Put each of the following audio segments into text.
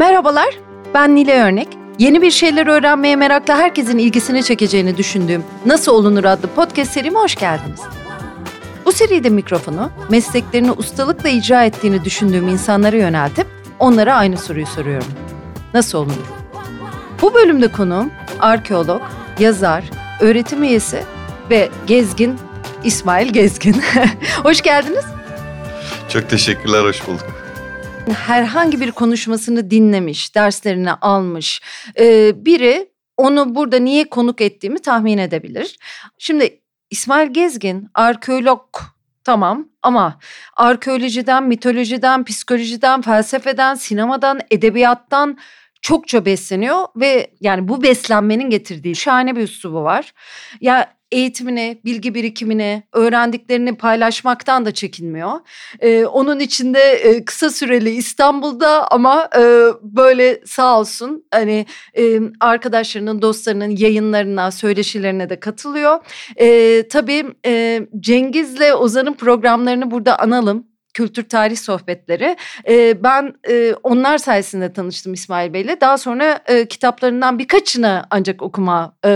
Merhabalar, ben Nile Örnek. Yeni bir şeyler öğrenmeye meraklı herkesin ilgisini çekeceğini düşündüğüm Nasıl Olunur adlı podcast serime hoş geldiniz. Bu seride mikrofonu mesleklerini ustalıkla icra ettiğini düşündüğüm insanlara yöneltip onlara aynı soruyu soruyorum. Nasıl olunur? Bu bölümde konuğum arkeolog, yazar, öğretim üyesi ve gezgin İsmail Gezgin. hoş geldiniz. Çok teşekkürler, hoş bulduk. Herhangi bir konuşmasını dinlemiş, derslerini almış e, biri onu burada niye konuk ettiğimi tahmin edebilir. Şimdi İsmail Gezgin arkeolog tamam ama arkeolojiden, mitolojiden, psikolojiden, felsefeden, sinemadan, edebiyattan çokça besleniyor ve yani bu beslenmenin getirdiği şahane bir üslubu var. Ya eğitimini, bilgi birikimini, öğrendiklerini paylaşmaktan da çekinmiyor. Ee, onun içinde e, kısa süreli İstanbul'da ama e, böyle sağ olsun hani e, arkadaşlarının, dostlarının yayınlarına, söyleşilerine de katılıyor. E, tabii e, Cengiz'le Ozan'ın programlarını burada analım kültür tarih sohbetleri. E, ben e, onlar sayesinde tanıştım İsmail Bey'le. Daha sonra e, kitaplarından birkaçını ancak okuma e,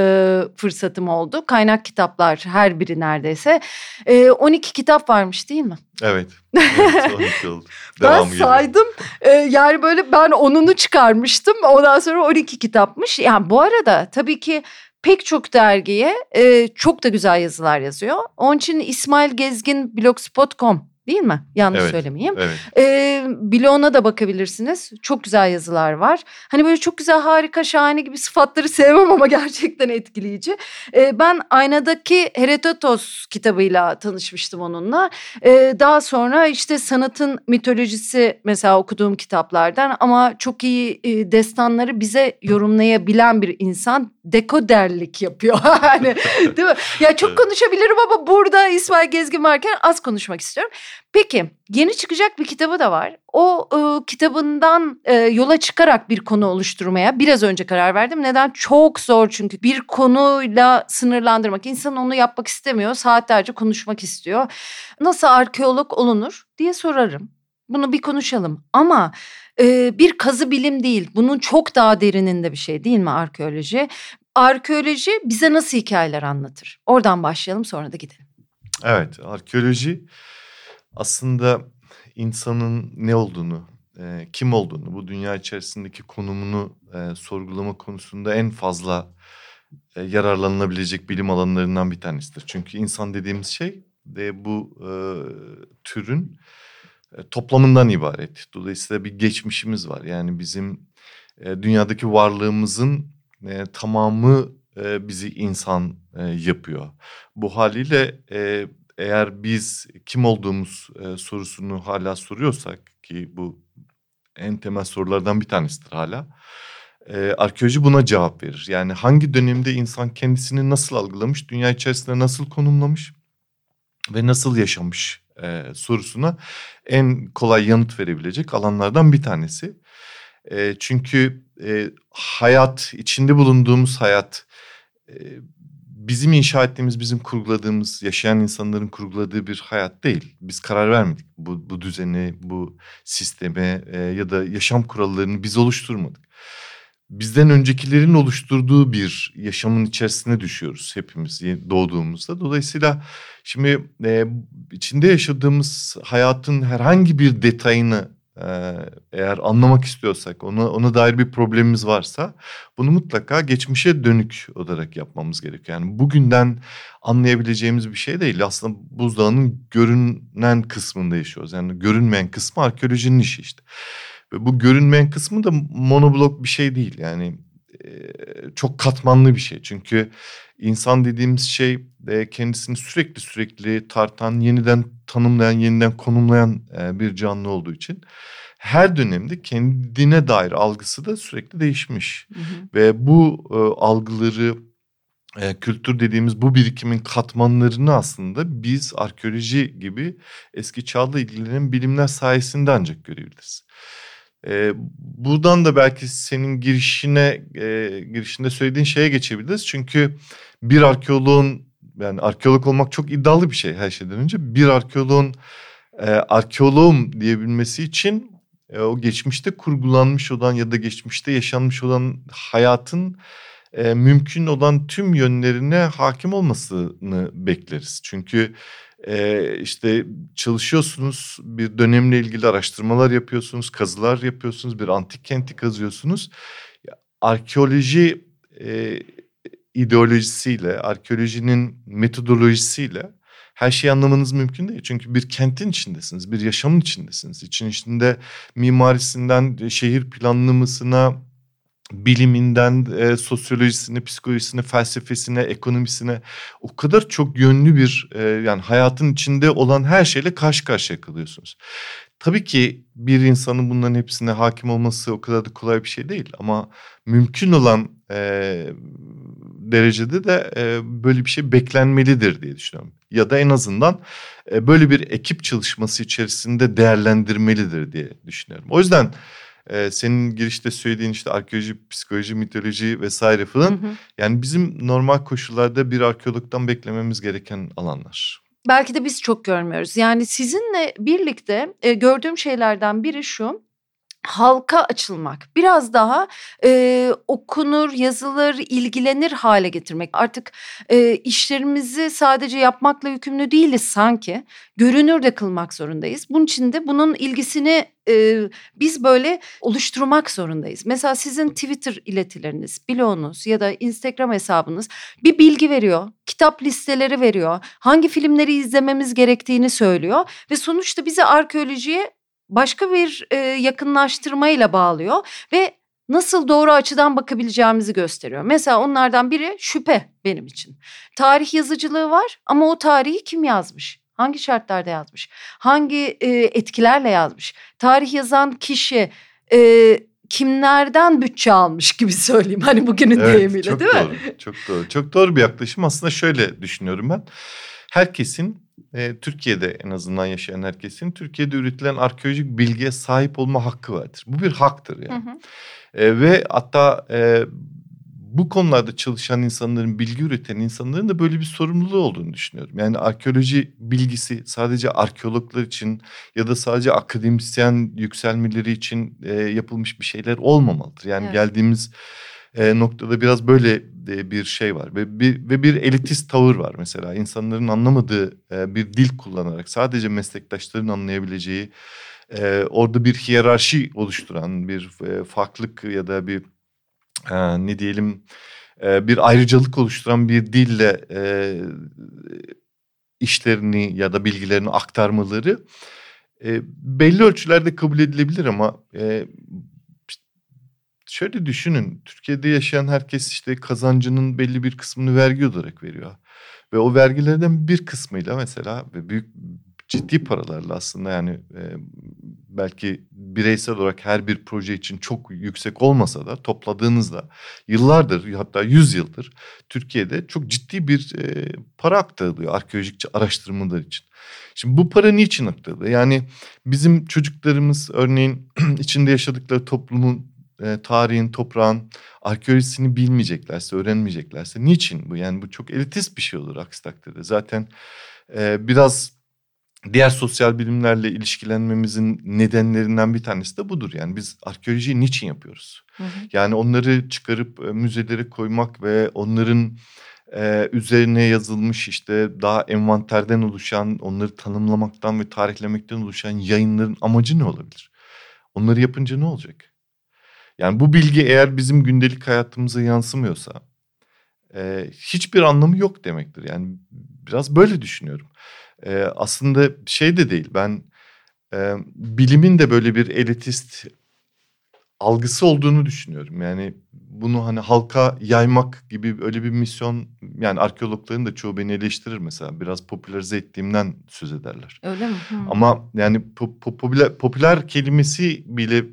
fırsatım oldu. Kaynak kitaplar her biri neredeyse. E, 12 kitap varmış değil mi? Evet. evet 12 oldu. Ben saydım. E, yani böyle ben onunu çıkarmıştım. Ondan sonra 12 kitapmış. Yani bu arada tabii ki pek çok dergiye e, çok da güzel yazılar yazıyor. Onun için İsmail Gezgin blogspot.com Değil mi? Yanlış evet, söylemeyeyim. Evet. Ee, bloğuna da bakabilirsiniz. Çok güzel yazılar var. Hani böyle çok güzel, harika, şahane gibi sıfatları sevmem ama gerçekten etkileyici. Ee, ben Aynadaki Herodotos kitabıyla tanışmıştım onunla. Ee, daha sonra işte sanatın mitolojisi mesela okuduğum kitaplardan ama çok iyi e, destanları bize yorumlayabilen bir insan dekoderlik yapıyor. hani değil mi? Ya çok konuşabilirim ama burada İsmail Gezgin varken az konuşmak istiyorum. Peki yeni çıkacak bir kitabı da var. O e, kitabından e, yola çıkarak bir konu oluşturmaya biraz önce karar verdim. Neden? Çok zor çünkü bir konuyla sınırlandırmak. İnsan onu yapmak istemiyor. Saatlerce konuşmak istiyor. Nasıl arkeolog olunur diye sorarım. Bunu bir konuşalım ama e, bir kazı bilim değil. Bunun çok daha derininde bir şey değil mi arkeoloji? Arkeoloji bize nasıl hikayeler anlatır? Oradan başlayalım sonra da gidelim. Evet arkeoloji aslında insanın ne olduğunu, e, kim olduğunu, bu dünya içerisindeki konumunu e, sorgulama konusunda en fazla e, yararlanılabilecek bilim alanlarından bir tanesidir. Çünkü insan dediğimiz şey de bu e, türün e, toplamından ibaret. Dolayısıyla bir geçmişimiz var. Yani bizim e, dünyadaki varlığımızın e, tamamı e, bizi insan e, yapıyor. Bu haliyle e, eğer biz kim olduğumuz e, sorusunu hala soruyorsak ki bu en temel sorulardan bir tanesidir hala. E, arkeoloji buna cevap verir. Yani hangi dönemde insan kendisini nasıl algılamış, dünya içerisinde nasıl konumlamış ve nasıl yaşamış e, sorusuna en kolay yanıt verebilecek alanlardan bir tanesi. E, çünkü e, hayat, içinde bulunduğumuz hayat e, bizim inşa ettiğimiz, bizim kurguladığımız, yaşayan insanların kurguladığı bir hayat değil. Biz karar vermedik bu, bu düzeni, bu sisteme e, ya da yaşam kurallarını biz oluşturmadık. Bizden öncekilerin oluşturduğu bir yaşamın içerisine düşüyoruz hepimiz doğduğumuzda. Dolayısıyla şimdi e, içinde yaşadığımız hayatın herhangi bir detayını eğer anlamak istiyorsak, ona, ona dair bir problemimiz varsa bunu mutlaka geçmişe dönük olarak yapmamız gerekiyor. Yani bugünden anlayabileceğimiz bir şey değil. Aslında buzdağının görünen kısmında yaşıyoruz. Yani görünmeyen kısmı arkeolojinin işi işte. Ve bu görünmeyen kısmı da monoblok bir şey değil. Yani çok katmanlı bir şey. Çünkü insan dediğimiz şey kendisini sürekli sürekli tartan, yeniden tanımlayan, yeniden konumlayan bir canlı olduğu için her dönemde kendine dair algısı da sürekli değişmiş. Hı hı. Ve bu algıları kültür dediğimiz bu birikimin katmanlarını aslında biz arkeoloji gibi eski çağla ilgilenen bilimler sayesinde ancak görebiliriz. E, buradan da belki senin girişine e, girişinde söylediğin şeye geçebiliriz. Çünkü bir arkeoloğun yani arkeolog olmak çok iddialı bir şey her şeyden önce. Bir arkeoloğun e, arkeoloğum diyebilmesi için e, o geçmişte kurgulanmış olan ya da geçmişte yaşanmış olan hayatın e, mümkün olan tüm yönlerine hakim olmasını bekleriz. Çünkü e, işte çalışıyorsunuz bir dönemle ilgili araştırmalar yapıyorsunuz, kazılar yapıyorsunuz, bir antik kenti kazıyorsunuz. Arkeoloji e, ideolojisiyle, arkeolojinin metodolojisiyle her şeyi anlamanız mümkün değil. Çünkü bir kentin içindesiniz, bir yaşamın içindesiniz. İçin içinde mimarisinden şehir planlamasına, biliminden e, sosyolojisine, psikolojisine, felsefesine, ekonomisine o kadar çok yönlü bir e, yani hayatın içinde olan her şeyle karşı karşıya kalıyorsunuz. Tabii ki bir insanın bunların hepsine hakim olması o kadar da kolay bir şey değil ama mümkün olan e, derecede de e, böyle bir şey beklenmelidir diye düşünüyorum. Ya da en azından e, böyle bir ekip çalışması içerisinde değerlendirmelidir diye düşünüyorum. O yüzden e, senin girişte söylediğin işte arkeoloji, psikoloji, mitoloji vesaire falan hı hı. yani bizim normal koşullarda bir arkeologdan beklememiz gereken alanlar. Belki de biz çok görmüyoruz. Yani sizinle birlikte e, gördüğüm şeylerden biri şu halka açılmak, biraz daha e, okunur, yazılır, ilgilenir hale getirmek. Artık e, işlerimizi sadece yapmakla yükümlü değiliz sanki. Görünür de kılmak zorundayız. Bunun için de bunun ilgisini e, biz böyle oluşturmak zorundayız. Mesela sizin Twitter iletileriniz, blogunuz ya da Instagram hesabınız bir bilgi veriyor. Kitap listeleri veriyor. Hangi filmleri izlememiz gerektiğini söylüyor. Ve sonuçta bizi arkeolojiye başka bir e, yakınlaştırmayla bağlıyor ve nasıl doğru açıdan bakabileceğimizi gösteriyor. Mesela onlardan biri şüphe benim için. Tarih yazıcılığı var ama o tarihi kim yazmış? Hangi şartlarda yazmış? Hangi e, etkilerle yazmış? Tarih yazan kişi e, kimlerden bütçe almış gibi söyleyeyim. Hani bugünün evet, deyimiyle çok değil doğru, mi? Çok doğru. Çok doğru bir yaklaşım. Aslında şöyle düşünüyorum ben. Herkesin e, Türkiye'de en azından yaşayan herkesin Türkiye'de üretilen arkeolojik bilgiye sahip olma hakkı vardır. Bu bir haktır yani. Hı hı. E, ve hatta e, bu konularda çalışan insanların, bilgi üreten insanların da böyle bir sorumluluğu olduğunu düşünüyorum. Yani arkeoloji bilgisi sadece arkeologlar için ya da sadece akademisyen yükselmeleri için e, yapılmış bir şeyler olmamalıdır. Yani evet. geldiğimiz e, noktada biraz böyle e, bir şey var ve bir ve bir elitist tavır var mesela. İnsanların anlamadığı e, bir dil kullanarak sadece meslektaşların anlayabileceği e, orada bir hiyerarşi oluşturan bir e, farklılık ya da bir e, ne diyelim e, bir ayrıcalık oluşturan bir dille e, işlerini ya da bilgilerini aktarmaları e, belli ölçülerde kabul edilebilir ama e, şöyle düşünün. Türkiye'de yaşayan herkes işte kazancının belli bir kısmını vergi olarak veriyor. Ve o vergilerden bir kısmıyla mesela ve büyük ciddi paralarla aslında yani e, belki bireysel olarak her bir proje için çok yüksek olmasa da topladığınızda yıllardır hatta yüz yıldır Türkiye'de çok ciddi bir e, para aktarılıyor arkeolojik araştırmalar için. Şimdi bu para niçin aktarılıyor? Yani bizim çocuklarımız örneğin içinde yaşadıkları toplumun e, tarihin, toprağın arkeolojisini bilmeyeceklerse, öğrenmeyeceklerse niçin bu? Yani bu çok elitist bir şey olur aksi takdirde. Zaten e, biraz diğer sosyal bilimlerle ilişkilenmemizin nedenlerinden bir tanesi de budur. Yani biz arkeolojiyi niçin yapıyoruz? Hı hı. Yani onları çıkarıp e, müzelere koymak ve onların e, üzerine yazılmış işte daha envanterden oluşan, onları tanımlamaktan ve tarihlemekten oluşan yayınların amacı ne olabilir? Onları yapınca ne olacak? Yani bu bilgi eğer bizim gündelik hayatımıza yansımıyorsa e, hiçbir anlamı yok demektir. Yani biraz böyle düşünüyorum. E, aslında şey de değil ben e, bilimin de böyle bir elitist algısı olduğunu düşünüyorum. Yani bunu hani halka yaymak gibi öyle bir misyon yani arkeologların da çoğu beni eleştirir mesela biraz popülerize ettiğimden söz ederler. Öyle mi? Hmm. Ama yani po- popüler popüler kelimesi bile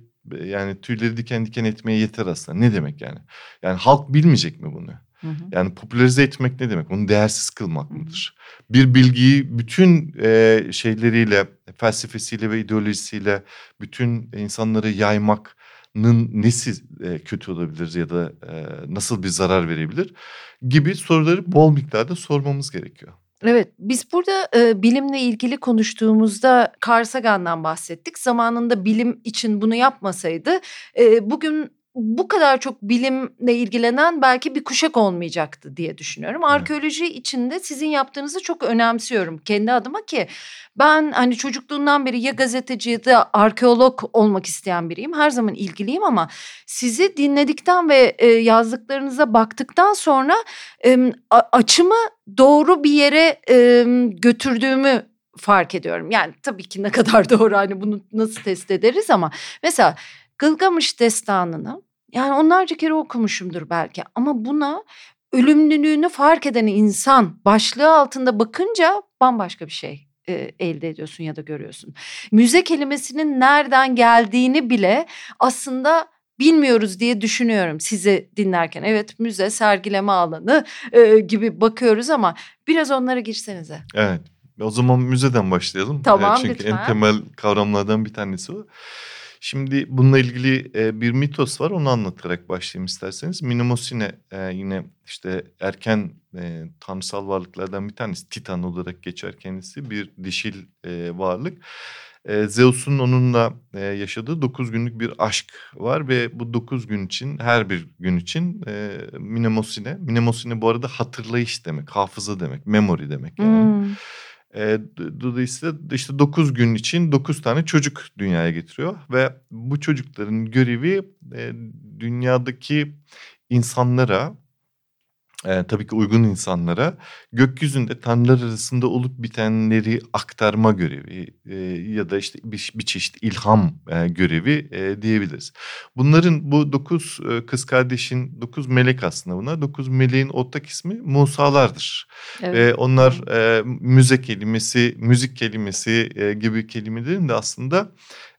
yani tüyleri diken diken etmeye yeter aslında. Ne demek yani? Yani halk bilmeyecek mi bunu? Hı hı. Yani popülerize etmek ne demek? Bunu değersiz kılmak mıdır? Bir bilgiyi bütün e, şeyleriyle, felsefesiyle ve ideolojisiyle bütün insanları yaymak'nın nesi e, kötü olabilir ya da e, nasıl bir zarar verebilir gibi soruları bol miktarda sormamız gerekiyor. Evet, biz burada e, bilimle ilgili konuştuğumuzda Carl Sagan'dan bahsettik. Zamanında bilim için bunu yapmasaydı e, bugün bu kadar çok bilimle ilgilenen belki bir kuşak olmayacaktı diye düşünüyorum. Arkeoloji içinde sizin yaptığınızı çok önemsiyorum kendi adıma ki ben hani çocukluğundan beri ya gazeteci ya da arkeolog olmak isteyen biriyim. Her zaman ilgiliyim ama sizi dinledikten ve e, yazdıklarınıza baktıktan sonra açımı doğru bir yere götürdüğümü fark ediyorum. Yani tabii ki ne kadar doğru hani bunu nasıl test ederiz ama mesela Gılgamış destanını yani onlarca kere okumuşumdur belki ama buna ölümlülüğünü fark eden insan başlığı altında bakınca bambaşka bir şey e, elde ediyorsun ya da görüyorsun. Müze kelimesinin nereden geldiğini bile aslında bilmiyoruz diye düşünüyorum sizi dinlerken. Evet müze, sergileme alanı e, gibi bakıyoruz ama biraz onlara girsenize. Evet. O zaman müzeden başlayalım. Tamam Çünkü lütfen. en temel kavramlardan bir tanesi o. Şimdi bununla ilgili e, bir mitos var onu anlatarak başlayayım isterseniz. Minimosine e, yine işte erken e, tanrısal varlıklardan bir tanesi Titan olarak geçer kendisi bir dişil e, varlık. Zeus'un onunla yaşadığı dokuz günlük bir aşk var ve bu dokuz gün için her bir gün için e, Minimosine. Minimosine bu arada hatırlayış demek, hafıza demek, memory demek yani. Hmm. E, dolayısıyla işte 9 gün için 9 tane çocuk dünyaya getiriyor ve bu çocukların görevi e, dünyadaki insanlara e, tabii ki uygun insanlara gökyüzünde tanrılar arasında olup bitenleri aktarma görevi e, ya da işte bir, bir çeşit ilham e, görevi e, diyebiliriz. Bunların bu dokuz e, kız kardeşin dokuz melek aslında bunlar. Dokuz meleğin ortak ismi Musalardır. Evet. Ve onlar e, müze kelimesi, müzik kelimesi e, gibi kelimelerin de aslında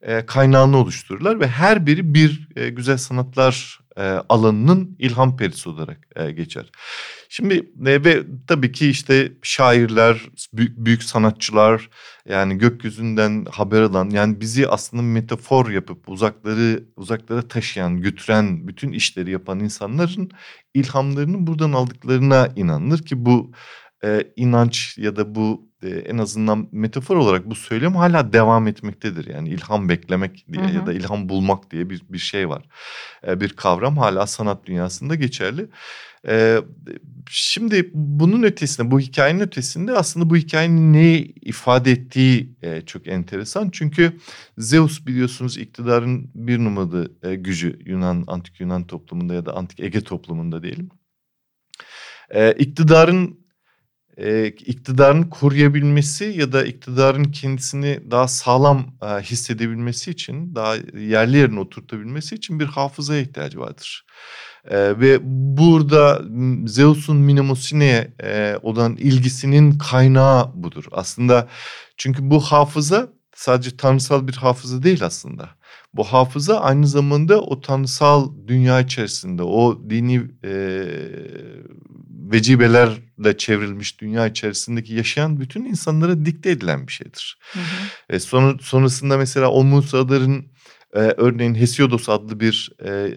e, kaynağını oluştururlar ve her biri bir e, güzel sanatlar e, alanının ilham perisi olarak e, geçer. Şimdi e, ve tabii ki işte şairler, büyük, büyük sanatçılar yani gökyüzünden haber alan yani bizi aslında metafor yapıp uzakları uzaklara taşıyan, götüren bütün işleri yapan insanların ilhamlarını buradan aldıklarına inanılır ki bu e, inanç ya da bu e, en azından metafor olarak bu söylem hala devam etmektedir. Yani ilham beklemek diye Hı hı. ya da ilham bulmak diye bir bir şey var. E, bir kavram hala sanat dünyasında geçerli. E, şimdi bunun ötesinde bu hikayenin ötesinde aslında bu hikayenin ne ifade ettiği e, çok enteresan. Çünkü Zeus biliyorsunuz iktidarın bir numaralı e, gücü Yunan antik Yunan toplumunda ya da antik Ege toplumunda diyelim. E, iktidarın e, iktidarın koruyabilmesi ya da iktidarın kendisini daha sağlam e, hissedebilmesi için, daha yerli yerine oturtabilmesi için bir hafızaya ihtiyacı vardır. E, ve burada Zeus'un Minamosine'ye e, olan ilgisinin kaynağı budur. Aslında çünkü bu hafıza sadece tanrısal bir hafıza değil aslında. Bu hafıza aynı zamanda o tanrısal dünya içerisinde, o dini e, vecibelerle çevrilmiş dünya içerisindeki yaşayan bütün insanlara dikte edilen bir şeydir. Hı hı. E, sonra, sonrasında mesela o Musaların e, örneğin Hesiodos adlı bir e,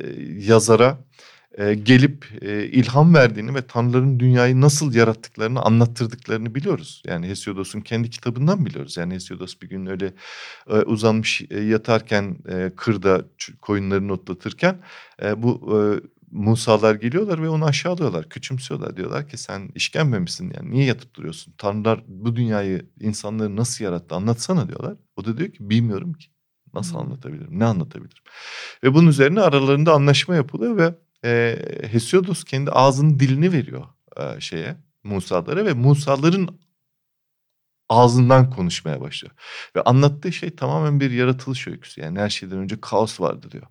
yazara e, gelip e, ilham verdiğini ve tanrıların dünyayı nasıl yarattıklarını anlattırdıklarını biliyoruz. Yani Hesiodos'un kendi kitabından biliyoruz. Yani Hesiodos bir gün öyle e, uzanmış e, yatarken e, kırda koyunlarını otlatırken e, bu e, Musalar geliyorlar ve onu aşağılıyorlar, küçümsüyorlar. Diyorlar ki sen işkembe misin yani niye yatıp duruyorsun? Tanrılar bu dünyayı insanları nasıl yarattı anlatsana diyorlar. O da diyor ki bilmiyorum ki. Nasıl anlatabilirim? Ne anlatabilirim? Ve bunun üzerine aralarında anlaşma yapılıyor ve e, Hesiodos kendi ağzının dilini veriyor e, şeye Musalara ve Musaların ağzından konuşmaya başlıyor. Ve anlattığı şey tamamen bir yaratılış öyküsü. Yani her şeyden önce kaos vardı diyor.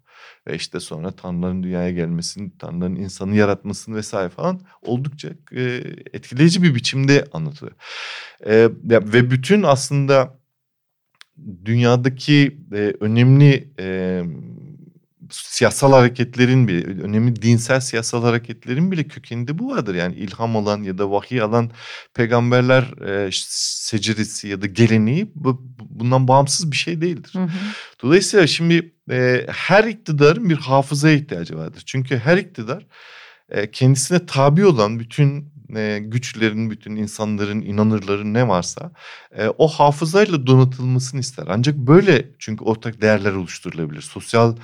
Ve işte sonra tanrıların dünyaya gelmesini, tanrıların insanı yaratmasını vesaire falan oldukça e, etkileyici bir biçimde anlatıyor. E, ve bütün aslında dünyadaki e, önemli e, siyasal hareketlerin bile, önemli dinsel siyasal hareketlerin bile kökeninde bu vardır. Yani ilham alan ya da vahiy alan peygamberler e, seceresi ya da geleneği bu, bundan bağımsız bir şey değildir. Hı hı. Dolayısıyla şimdi e, her iktidarın bir hafızaya ihtiyacı vardır. Çünkü her iktidar e, kendisine tabi olan bütün e, güçlerin, bütün insanların, inanırların ne varsa e, o hafızayla donatılmasını ister. Ancak böyle çünkü ortak değerler oluşturulabilir. Sosyal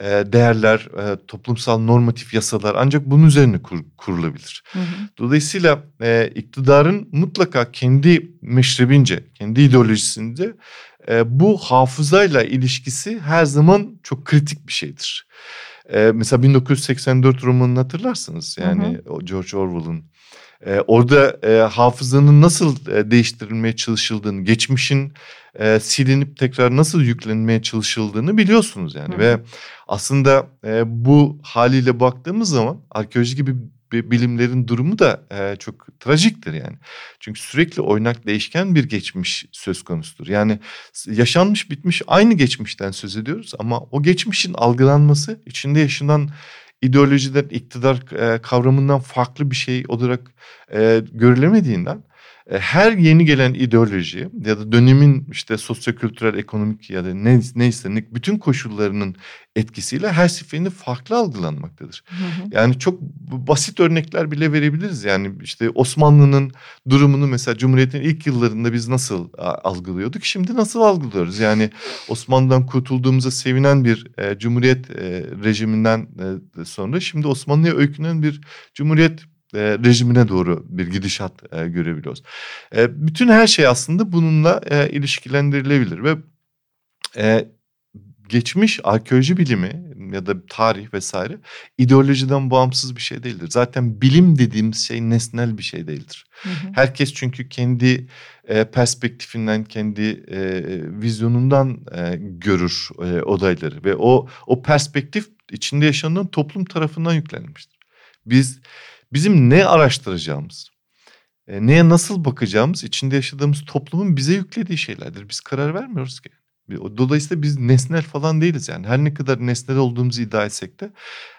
e, değerler, e, toplumsal normatif yasalar ancak bunun üzerine kur, kurulabilir. Hı hı. Dolayısıyla e, iktidarın mutlaka kendi meşrebince, kendi ideolojisinde e, bu hafızayla ilişkisi her zaman çok kritik bir şeydir. E, mesela 1984 romanını hatırlarsınız yani hı hı. George Orwell'ın. E, orada e, hafızanın nasıl e, değiştirilmeye çalışıldığını, geçmişin e, silinip tekrar nasıl yüklenmeye çalışıldığını biliyorsunuz yani. Hı. Ve aslında e, bu haliyle baktığımız zaman arkeoloji gibi bilimlerin durumu da e, çok trajiktir yani. Çünkü sürekli oynak değişken bir geçmiş söz konusudur. Yani yaşanmış bitmiş aynı geçmişten söz ediyoruz ama o geçmişin algılanması içinde yaşanan ideolojiden, iktidar e, kavramından farklı bir şey olarak e, görülemediğinden her yeni gelen ideoloji ya da dönemin işte sosyokültürel, ekonomik ya da ne, neyse bütün koşullarının etkisiyle her seferinde farklı algılanmaktadır. Hı hı. Yani çok basit örnekler bile verebiliriz. Yani işte Osmanlı'nın durumunu mesela Cumhuriyet'in ilk yıllarında biz nasıl algılıyorduk? Şimdi nasıl algılıyoruz? Yani Osmanlı'dan kurtulduğumuza sevinen bir e, Cumhuriyet e, rejiminden e, sonra şimdi Osmanlı'ya öykünen bir Cumhuriyet e, rejimine doğru bir gidişat e, görebiliyoruz. E, bütün her şey aslında bununla e, ilişkilendirilebilir ve e, geçmiş arkeoloji bilimi ya da tarih vesaire ideolojiden bağımsız bir şey değildir. Zaten bilim dediğimiz şey nesnel bir şey değildir. Hı hı. Herkes çünkü kendi e, perspektifinden, kendi e, vizyonundan e, görür e, olayları ve o o perspektif içinde yaşanan toplum tarafından yüklenmiştir. Biz bizim ne araştıracağımız, e, neye nasıl bakacağımız içinde yaşadığımız toplumun bize yüklediği şeylerdir. Biz karar vermiyoruz ki. Dolayısıyla biz nesnel falan değiliz yani. Her ne kadar nesnel olduğumuzu iddia etsek de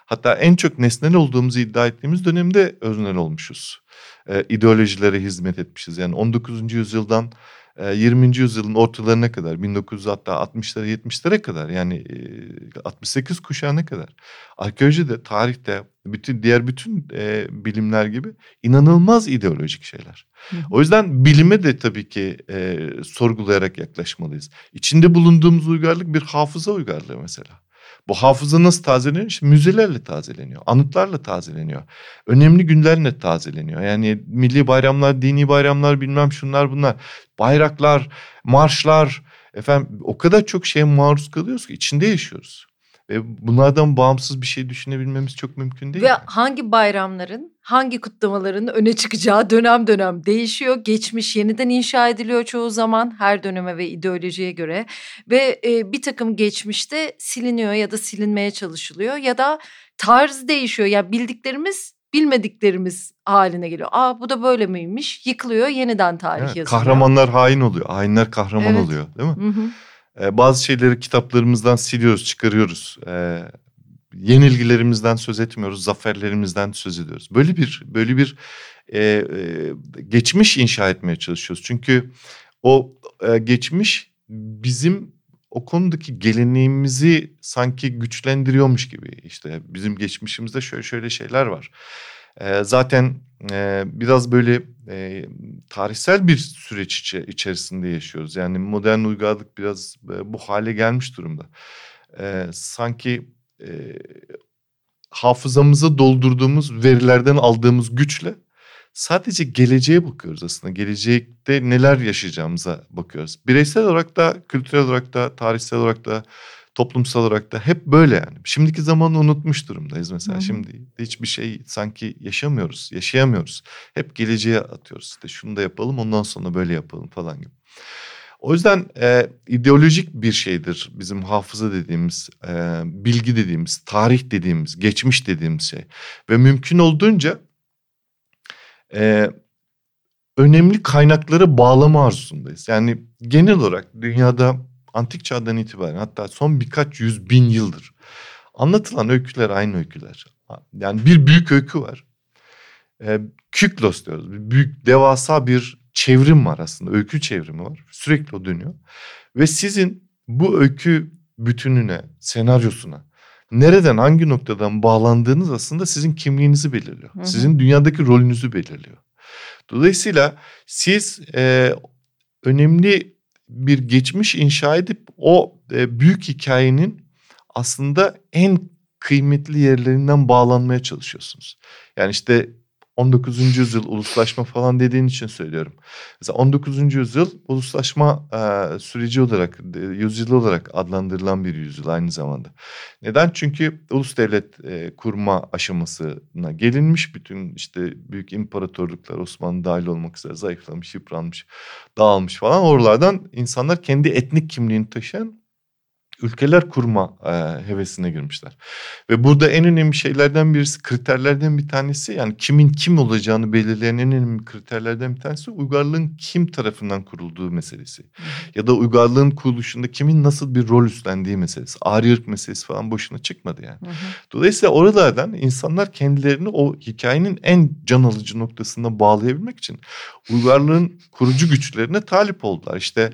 hatta en çok nesnel olduğumuzu iddia ettiğimiz dönemde öznel olmuşuz. Ee, ideolojilere hizmet etmişiz. Yani 19. yüzyıldan 20. Ee, yüzyılın ortalarına kadar 1900 hatta 60'lara 70'lere kadar yani 68 kuşağına kadar arkeolojide, tarihte bütün diğer bütün e, bilimler gibi inanılmaz ideolojik şeyler. Hı. O yüzden bilime de tabii ki e, sorgulayarak yaklaşmalıyız. İçinde bulunduğumuz uygarlık bir hafıza uygarlığı mesela. Bu hafıza nasıl tazeleniyor? İşte müzelerle tazeleniyor, anıtlarla tazeleniyor. Önemli günlerle tazeleniyor. Yani milli bayramlar, dini bayramlar bilmem şunlar bunlar. Bayraklar, marşlar efendim o kadar çok şeye maruz kalıyoruz ki içinde yaşıyoruz. Ve bunlardan bağımsız bir şey düşünebilmemiz çok mümkün değil. Ve yani. hangi bayramların, hangi kutlamaların öne çıkacağı dönem dönem değişiyor. Geçmiş yeniden inşa ediliyor çoğu zaman her döneme ve ideolojiye göre. Ve e, bir takım geçmişte siliniyor ya da silinmeye çalışılıyor ya da tarz değişiyor. Ya yani bildiklerimiz bilmediklerimiz haline geliyor. Aa bu da böyle miymiş? Yıkılıyor yeniden tarih evet, yazılıyor. Kahramanlar hain oluyor. Hainler kahraman evet. oluyor değil mi? Hı hı. Ee, bazı şeyleri kitaplarımızdan siliyoruz, çıkarıyoruz. Ee, yenilgilerimizden söz etmiyoruz, zaferlerimizden söz ediyoruz. Böyle bir böyle bir e, e, geçmiş inşa etmeye çalışıyoruz. Çünkü o e, geçmiş bizim o konudaki geleneğimizi sanki güçlendiriyormuş gibi. İşte bizim geçmişimizde şöyle şöyle şeyler var. E, zaten e, biraz böyle e, tarihsel bir süreç içi, içerisinde yaşıyoruz. Yani modern uygarlık biraz e, bu hale gelmiş durumda. E, sanki e, hafızamıza doldurduğumuz verilerden aldığımız güçle sadece geleceğe bakıyoruz aslında. Gelecekte neler yaşayacağımıza bakıyoruz. Bireysel olarak da, kültürel olarak da, tarihsel olarak da toplumsal olarak da hep böyle yani. Şimdiki zamanı unutmuş durumdayız mesela. Hı-hı. Şimdi hiçbir şey sanki yaşamıyoruz, yaşayamıyoruz. Hep geleceğe atıyoruz. İşte şunu da yapalım ondan sonra böyle yapalım falan gibi. O yüzden e, ideolojik bir şeydir bizim hafıza dediğimiz, e, bilgi dediğimiz, tarih dediğimiz, geçmiş dediğimiz şey. Ve mümkün olduğunca e, önemli kaynakları bağlama arzusundayız. Yani genel olarak dünyada antik çağdan itibaren hatta son birkaç yüz bin yıldır anlatılan öyküler aynı öyküler. Yani bir büyük öykü var. E, Küklos diyoruz. Bir büyük devasa bir çevrim var aslında. Öykü çevrimi var. Sürekli o dönüyor. Ve sizin bu öykü bütününe, senaryosuna nereden hangi noktadan bağlandığınız aslında sizin kimliğinizi belirliyor. Hı hı. Sizin dünyadaki rolünüzü belirliyor. Dolayısıyla siz e, önemli bir geçmiş inşa edip o e, büyük hikayenin aslında en kıymetli yerlerinden bağlanmaya çalışıyorsunuz. Yani işte 19. yüzyıl uluslaşma falan dediğin için söylüyorum. Mesela 19. yüzyıl uluslaşma e, süreci olarak, e, yüzyılı olarak adlandırılan bir yüzyıl aynı zamanda. Neden? Çünkü ulus devlet e, kurma aşamasına gelinmiş. Bütün işte büyük imparatorluklar Osmanlı dahil olmak üzere zayıflamış, yıpranmış, dağılmış falan. Oralardan insanlar kendi etnik kimliğini taşıyan ülkeler kurma e, hevesine girmişler. Ve burada en önemli şeylerden birisi, kriterlerden bir tanesi yani kimin kim olacağını belirleyen en önemli kriterlerden bir tanesi uygarlığın kim tarafından kurulduğu meselesi. Ya da uygarlığın kuruluşunda kimin nasıl bir rol üstlendiği meselesi. Ağrı ırk meselesi falan boşuna çıkmadı yani. Dolayısıyla oralardan insanlar kendilerini o hikayenin en can alıcı noktasında bağlayabilmek için uygarlığın kurucu güçlerine talip oldular. İşte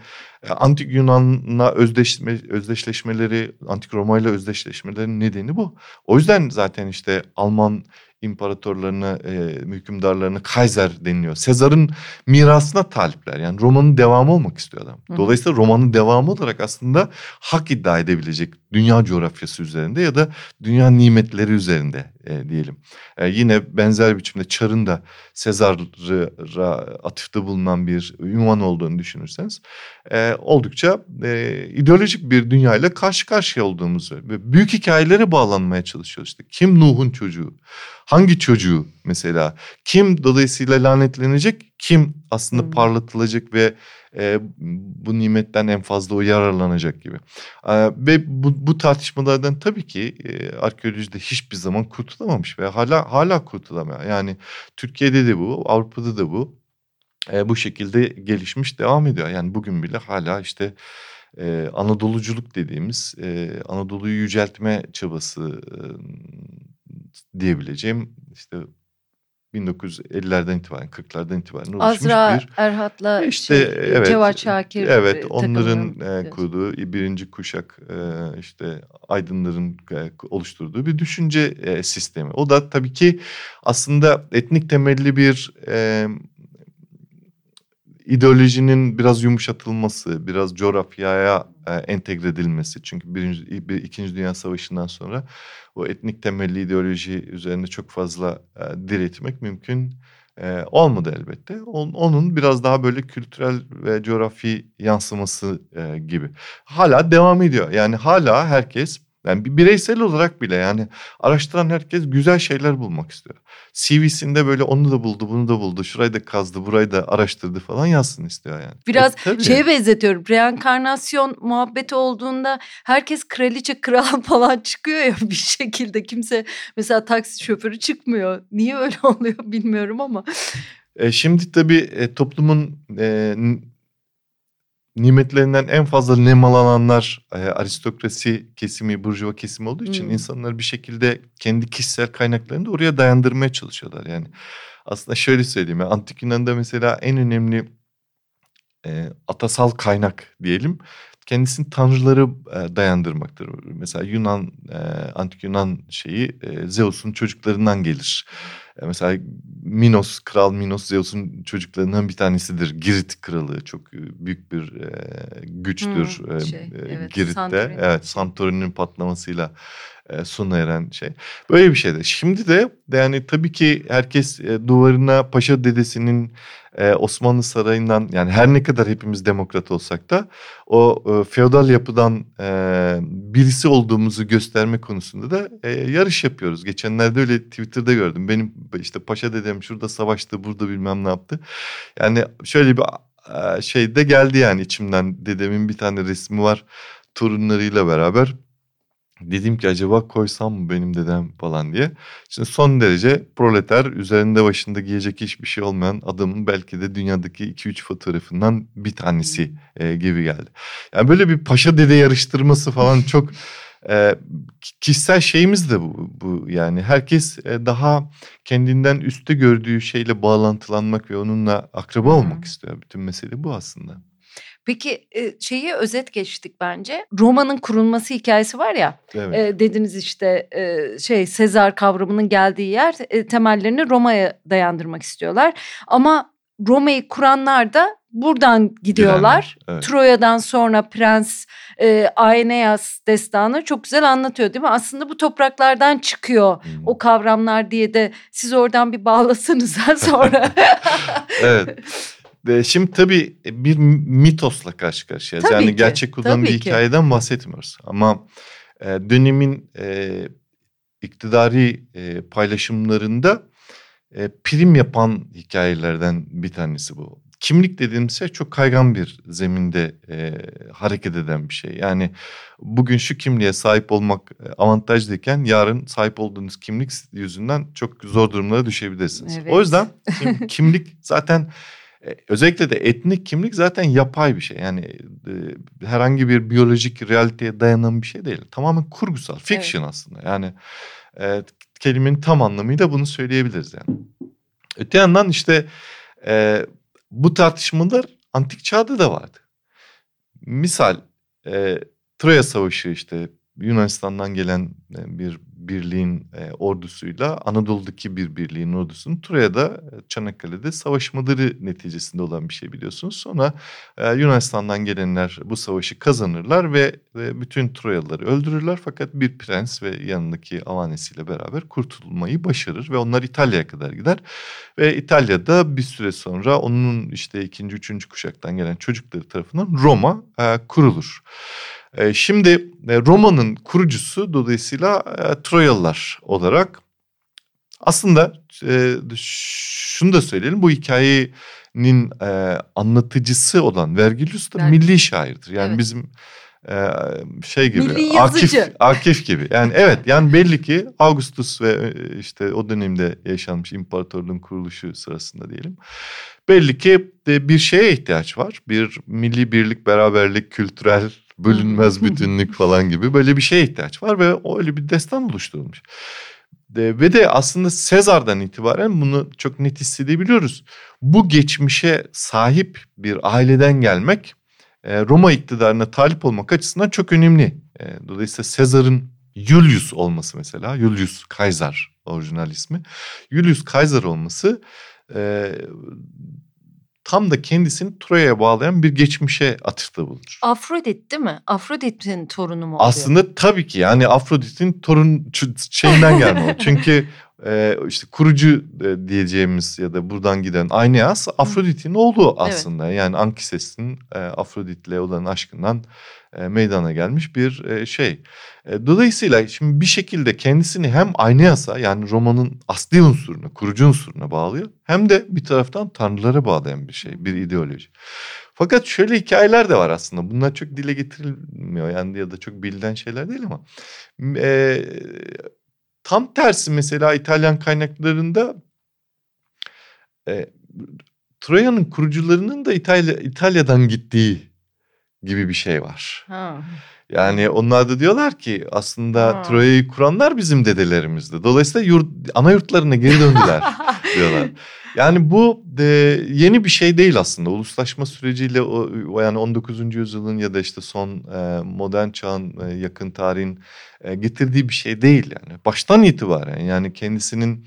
Antik Yunan'la özdeşme, özdeşleşmeleri, Antik Roma ile özdeşleşmelerinin nedeni bu. O yüzden zaten işte Alman imparatorlarını, e, hükümdarlarını Kaiser deniliyor. Sezar'ın mirasına talipler. Yani romanın devamı olmak istiyor adam. Dolayısıyla romanın devamı olarak aslında hak iddia edebilecek dünya coğrafyası üzerinde ya da dünya nimetleri üzerinde e, diyelim. E, yine benzer biçimde Çar'ın da Sezar'a atıfta bulunan bir ünvan olduğunu düşünürseniz e, oldukça e, ideolojik bir dünyayla karşı karşıya olduğumuzu ve büyük hikayelere bağlanmaya çalışıyoruz. İşte kim Nuh'un çocuğu, hangi çocuğu mesela, kim dolayısıyla lanetlenecek, kim aslında hmm. parlatılacak ve e, bu nimetten en fazla yararlanacak gibi. E, ve bu, bu tartışmalardan tabii ki e, arkeolojide hiçbir zaman kurtulamamış ve hala hala kurtulamıyor. Yani Türkiye'de de bu, Avrupa'da da bu. E, bu şekilde gelişmiş devam ediyor. Yani bugün bile hala işte e, Anadoluculuk dediğimiz e, Anadolu'yu yüceltme çabası e, diyebileceğim işte 1950'lerden itibaren 40'lardan itibaren oluşmuş Azra bir Erhat'la işte şey, evet, Cevat Şakir evet onların e, kurduğu birinci kuşak e, işte aydınların e, oluşturduğu bir düşünce e, sistemi. O da tabii ki aslında etnik temelli bir e, ideolojinin biraz yumuşatılması, biraz coğrafyaya e, entegre edilmesi. Çünkü birinci, bir, ikinci Dünya Savaşı'ndan sonra o etnik temelli ideoloji üzerinde çok fazla e, diretmek mümkün e, olmadı elbette. On, onun biraz daha böyle kültürel ve coğrafi yansıması e, gibi. Hala devam ediyor. Yani hala herkes yani bir bireysel olarak bile yani araştıran herkes güzel şeyler bulmak istiyor. CV'sinde böyle onu da buldu, bunu da buldu, şurayı da kazdı, burayı da araştırdı falan yazsın istiyor yani. Biraz e, şeye benzetiyorum. Reenkarnasyon muhabbeti olduğunda herkes kraliçe, kral falan çıkıyor ya bir şekilde. Kimse mesela taksi şoförü çıkmıyor. Niye öyle oluyor bilmiyorum ama. E, şimdi tabii e, toplumun e, nimetlerinden en fazla nemalananlar e, aristokrasi kesimi, burjuva kesimi olduğu için hmm. insanlar bir şekilde kendi kişisel kaynaklarını da oraya dayandırmaya çalışıyorlar. Yani aslında şöyle söyleyeyim. Yani Antik Yunan'da mesela en önemli e, atasal kaynak diyelim kendisini tanrıları e, dayandırmaktır. Mesela Yunan, e, antik Yunan şeyi e, Zeus'un çocuklarından gelir. E, mesela Minos, Kral Minos Zeus'un çocuklarından bir tanesidir. Girit kralı çok e, büyük bir e, güçtür hmm, şey, evet, Girit'te. Santorini. Evet, Santorini'nin patlamasıyla sona eren şey. Böyle bir şeydi. Şimdi de yani tabii ki herkes duvarına Paşa dedesinin e, Osmanlı Sarayı'ndan yani her ne kadar hepimiz demokrat olsak da o e, feodal yapıdan e, birisi olduğumuzu gösterme konusunda da e, yarış yapıyoruz. Geçenlerde öyle Twitter'da gördüm. Benim işte Paşa dedem şurada savaştı, burada bilmem ne yaptı. Yani şöyle bir şey de geldi yani içimden. Dedemin bir tane resmi var torunlarıyla beraber Dedim ki acaba koysam mı benim dedem falan diye. Şimdi son derece proleter üzerinde başında giyecek hiçbir şey olmayan adamın belki de dünyadaki 2-3 fotoğrafından bir tanesi e, gibi geldi. Yani böyle bir paşa dede yarıştırması falan çok e, kişisel şeyimiz de bu, bu yani herkes e, daha kendinden üstte gördüğü şeyle bağlantılanmak ve onunla akraba olmak istiyor. Bütün mesele bu aslında. Peki şeyi özet geçtik bence. Roma'nın kurulması hikayesi var ya. Evet. dediniz işte şey Sezar kavramının geldiği yer temellerini Roma'ya dayandırmak istiyorlar. Ama Roma'yı kuranlar da buradan gidiyorlar. Evet. Troya'dan sonra Prens e, Aeneas destanı çok güzel anlatıyor değil mi? Aslında bu topraklardan çıkıyor Hmm. o kavramlar diye de siz oradan bir bağlasanız ha sonra. evet. Ve şimdi tabii bir mitosla karşı karşıyayız. Tabii yani ki, gerçek tabii bir ki. hikayeden bahsetmiyoruz. Ama e, dönemin e, iktidari e, paylaşımlarında e, prim yapan hikayelerden bir tanesi bu. Kimlik dediğimiz şey çok kaygan bir zeminde e, hareket eden bir şey. Yani bugün şu kimliğe sahip olmak e, avantajlıyken yarın sahip olduğunuz kimlik yüzünden çok zor durumlara düşebilirsiniz. Evet. O yüzden kim- kimlik zaten e, özellikle de etnik kimlik zaten yapay bir şey. Yani e, herhangi bir biyolojik realiteye dayanan bir şey değil. Tamamen kurgusal, fiction aslında. Yani e, kelimenin tam anlamıyla bunu söyleyebiliriz yani. Öte yandan işte e, bu tartışmalar antik çağda da vardı. Misal e, Troya Savaşı işte Yunanistan'dan gelen e, bir birliğin e, ordusuyla Anadolu'daki bir birliğin ordusunun Troya'da e, Çanakkale'de savaşmaları neticesinde olan bir şey biliyorsunuz. Sonra Yunanistan'dan gelenler bu savaşı kazanırlar ve, bütün Troyalıları öldürürler fakat bir prens ve yanındaki avanesiyle beraber kurtulmayı başarır ve onlar İtalya'ya kadar gider. Ve İtalya'da bir süre sonra onun işte ikinci, üçüncü kuşaktan gelen çocukları tarafından Roma kurulur. E, şimdi e, Roma'nın kurucusu dolayısıyla e, Troyalılar olarak aslında e, şunu da söyleyelim bu hikayenin anlatıcısı olan Vergilius da Vergilius. milli şairdir. Yani Evet. bizim şey gibi Milli Akif. Akif gibi. Yani evet yani belli ki Augustus ve işte o dönemde yaşanmış imparatorluğun kuruluşu sırasında diyelim. Belli ki bir şeye ihtiyaç var. Bir milli birlik, beraberlik, kültürel bölünmez bütünlük falan gibi böyle bir şeye ihtiyaç var ve öyle bir destan oluşturulmuş. De, ve de aslında Sezar'dan itibaren bunu çok net hissedebiliyoruz. Bu geçmişe sahip bir aileden gelmek e, Roma iktidarına talip olmak açısından çok önemli. E, dolayısıyla Sezar'ın Julius olması mesela, Julius Caesar orijinal ismi. Julius Caesar olması e, tam da kendisini Troya'ya bağlayan bir geçmişe atıfta bulunur. Afrodit değil mi? Afrodit'in torunu mu oluyor? Aslında tabii ki yani Afrodit'in torun şeyinden gelme. Çünkü e, işte kurucu e, diyeceğimiz ya da buradan giden Aeneas Afrodit'in oğlu aslında. Yani Ankises'in e, Afrodit'le olan aşkından e, meydana gelmiş bir e, şey. Dolayısıyla şimdi bir şekilde kendisini hem Aeneas'a yani romanın asli unsuruna, kurucu unsuruna bağlıyor. Hem de bir taraftan tanrılara bağlayan bir şey, bir ideoloji. Fakat şöyle hikayeler de var aslında. Bunlar çok dile getirilmiyor yani ya da çok bilinen şeyler değil ama. E, tam tersi mesela İtalyan kaynaklarında e, Troya'nın kurucularının da İtalya, İtalya'dan gittiği gibi bir şey var. Ha. Yani onlar da diyorlar ki aslında. Troya'yı kuranlar bizim dedelerimizdi. Dolayısıyla yurt, ana yurtlarına geri döndüler diyorlar. Yani bu de, yeni bir şey değil aslında. Uluslaşma süreciyle o, o yani 19. yüzyılın ya da işte son e, modern çağın e, yakın tarihin e, getirdiği bir şey değil yani. Baştan itibaren yani kendisinin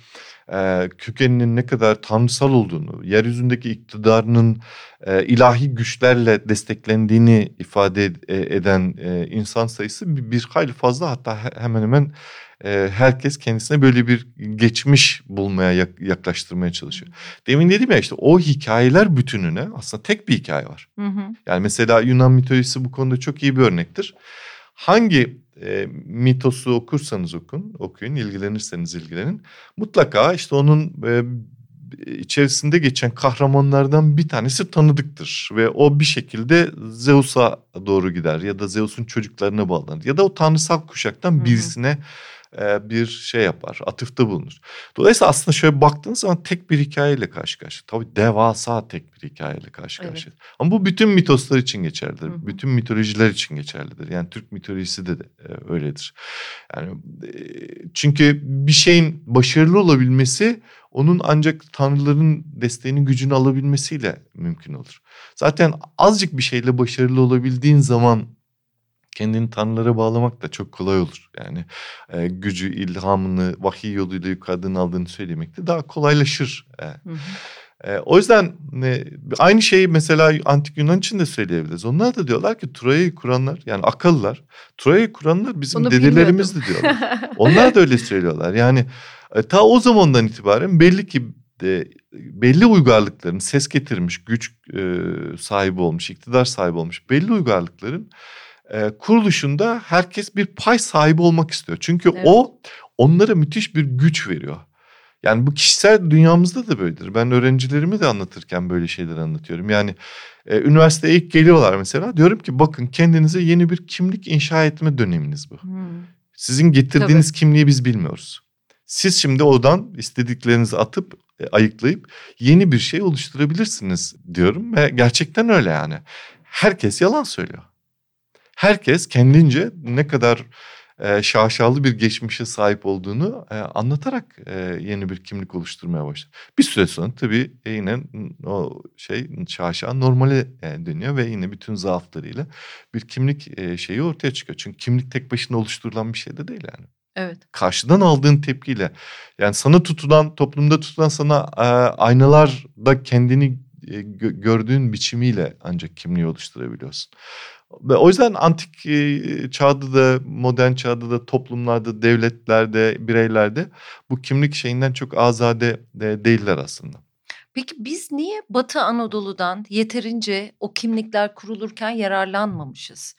e, kökeninin ne kadar tanrısal olduğunu, yeryüzündeki iktidarının e, ilahi güçlerle desteklendiğini ifade e, eden e, insan sayısı bir, bir hayli fazla hatta he- hemen hemen e, herkes kendisine böyle bir geçmiş bulmaya yak- yaklaştırmaya çalışıyor. Demin dedim ya işte o hikayeler bütününe aslında tek bir hikaye var. Hı hı. Yani mesela Yunan mitolojisi bu konuda çok iyi bir örnektir. Hangi e, mitosu okursanız okun, okuyun, ilgilenirseniz ilgilenin. Mutlaka işte onun e, içerisinde geçen kahramanlardan bir tanesi tanıdıktır. Ve o bir şekilde Zeus'a doğru gider ya da Zeus'un çocuklarına bağlanır. Ya da o tanrısal kuşaktan Hı hı. E, bir şey yapar, atıfta bulunur. Dolayısıyla aslında şöyle baktığınız zaman tek bir hikayeyle karşı karşıya. Tabii devasa tek bir hikayeyle karşı Evet. karşıya. Ama bu bütün mitoslar için geçerlidir. Hı hı. Bütün mitolojiler için geçerlidir. Yani Türk mitolojisi de, de e, öyledir. Yani e, çünkü bir şeyin başarılı olabilmesi onun ancak tanrıların desteğini gücünü alabilmesiyle mümkün olur. Zaten azıcık bir şeyle başarılı olabildiğin zaman kendini tanrılara bağlamak da çok kolay olur. Yani e, gücü, ilhamını vahiy yoluyla yukarıdan aldığını söylemek de daha kolaylaşır. E, Hı hı. E, o yüzden e, aynı şeyi mesela antik Yunan için de söyleyebiliriz. Onlar da diyorlar ki Troya'yı kuranlar yani akıllar Troya'yı kuranlar bizim Onu dedelerimizdi diyorlar. Onlar da öyle söylüyorlar. Yani e, ta o zamandan itibaren belli ki e, belli uygarlıkların ses getirmiş, güç e, sahibi olmuş, iktidar sahibi olmuş belli uygarlıkların e, kuruluşunda herkes bir pay sahibi olmak istiyor. Çünkü Evet. o onlara müthiş bir güç veriyor. Yani bu kişisel dünyamızda da böyledir. Ben öğrencilerimi de anlatırken böyle şeyler anlatıyorum. Yani e, üniversiteye ilk geliyorlar mesela. Diyorum ki bakın kendinize yeni bir kimlik inşa etme döneminiz bu. Hmm. Sizin getirdiğiniz kimliği biz bilmiyoruz. Siz şimdi oradan istediklerinizi atıp e, ayıklayıp yeni bir şey oluşturabilirsiniz diyorum ve gerçekten öyle yani. Herkes yalan söylüyor. Herkes kendince ne kadar e, şaşalı bir geçmişe sahip olduğunu e, anlatarak e, yeni bir kimlik oluşturmaya başladı. Bir süre sonra tabii yine o şey şaşa normale e, dönüyor ve yine bütün zaaflarıyla bir kimlik e, şeyi ortaya çıkıyor. Çünkü kimlik tek başına oluşturulan bir şey de değil yani Evet. karşıdan aldığın tepkiyle yani sana tutulan toplumda tutulan sana e, aynalarda kendini e, gö- gördüğün biçimiyle ancak kimliği oluşturabiliyorsun. O yüzden antik e, çağda da modern çağda da toplumlarda devletlerde bireylerde bu kimlik şeyinden çok azade de değiller aslında. Peki biz niye Batı Anadolu'dan yeterince o kimlikler kurulurken yararlanmamışız?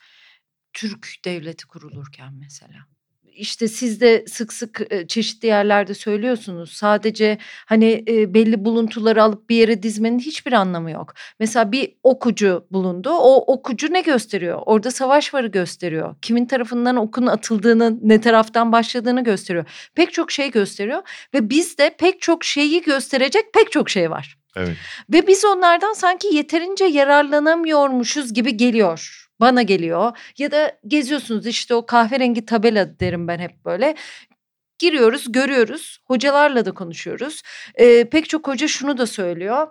Türk devleti kurulurken mesela. İşte siz de sık sık çeşitli yerlerde söylüyorsunuz. Sadece hani belli buluntuları alıp bir yere dizmenin hiçbir anlamı yok. Mesela bir okucu bulundu. O okucu ne gösteriyor? Orada savaş varı gösteriyor. Kimin tarafından okun atıldığını, ne taraftan başladığını gösteriyor. Pek çok şey gösteriyor ve bizde pek çok şeyi gösterecek pek çok şey var. Evet. Ve biz onlardan sanki yeterince yararlanamıyormuşuz gibi geliyor. Bana geliyor. Ya da geziyorsunuz işte o kahverengi tabela derim ben hep böyle. Giriyoruz, görüyoruz. Hocalarla da konuşuyoruz. Ee, pek çok hoca şunu da söylüyor.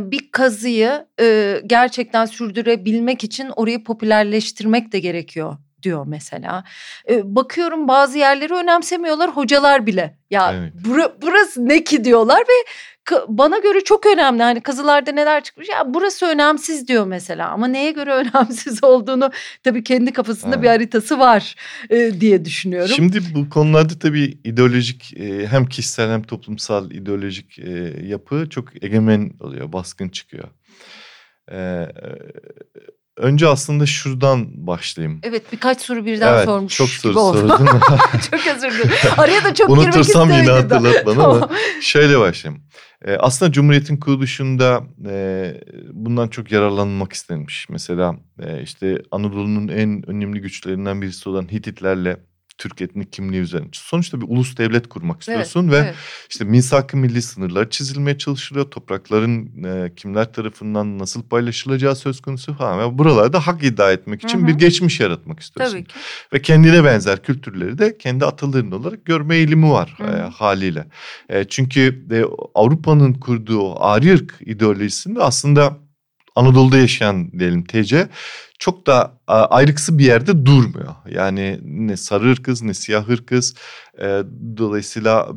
Bir kazıyı gerçekten sürdürebilmek için orayı popülerleştirmek de gerekiyor diyor mesela. Bakıyorum bazı yerleri önemsemiyorlar hocalar bile. Ya Evet. bura- burası ne ki diyorlar ve bana göre çok önemli. Hani kazılarda neler çıkmış ya burası önemsiz diyor mesela. Ama neye göre önemsiz olduğunu tabii kendi kafasında Evet. bir haritası var e, diye düşünüyorum. Şimdi bu konularda tabii ideolojik e, hem kişisel hem toplumsal ideolojik e, yapı çok egemen oluyor, baskın çıkıyor. E, e, önce aslında şuradan başlayayım. Evet birkaç soru birden evet, sormuş çok gibi soru oldu. sordun. çok özür dilerim. Araya da çok girmek Unutursam yine istemedim. de. hatırlat bana ama. Tamam. Şöyle başlayayım. E, aslında Cumhuriyet'in kuruluşunda e, bundan çok yararlanmak istenmiş. Mesela e, işte Anadolu'nun en önemli güçlerinden birisi olan Hititlerle Türk etnik kimliği üzerine. Sonuçta bir ulus devlet kurmak istiyorsun ve Evet. işte misak-ı milli sınırlar çizilmeye çalışılıyor. Toprakların e, kimler tarafından nasıl paylaşılacağı söz konusu falan. Ve buralarda hak iddia etmek için Hı hı. bir geçmiş yaratmak istiyorsun. Tabii ki. Ve kendine benzer kültürleri de kendi ataların olarak görme eğilimi var e, haliyle. E, çünkü e, Avrupa'nın kurduğu ari ırk ideolojisinde aslında Anadolu'da yaşayan diyelim TC çok da ayrıksı bir yerde durmuyor. Yani ne sarı ırkız ne siyah ırkız. E, dolayısıyla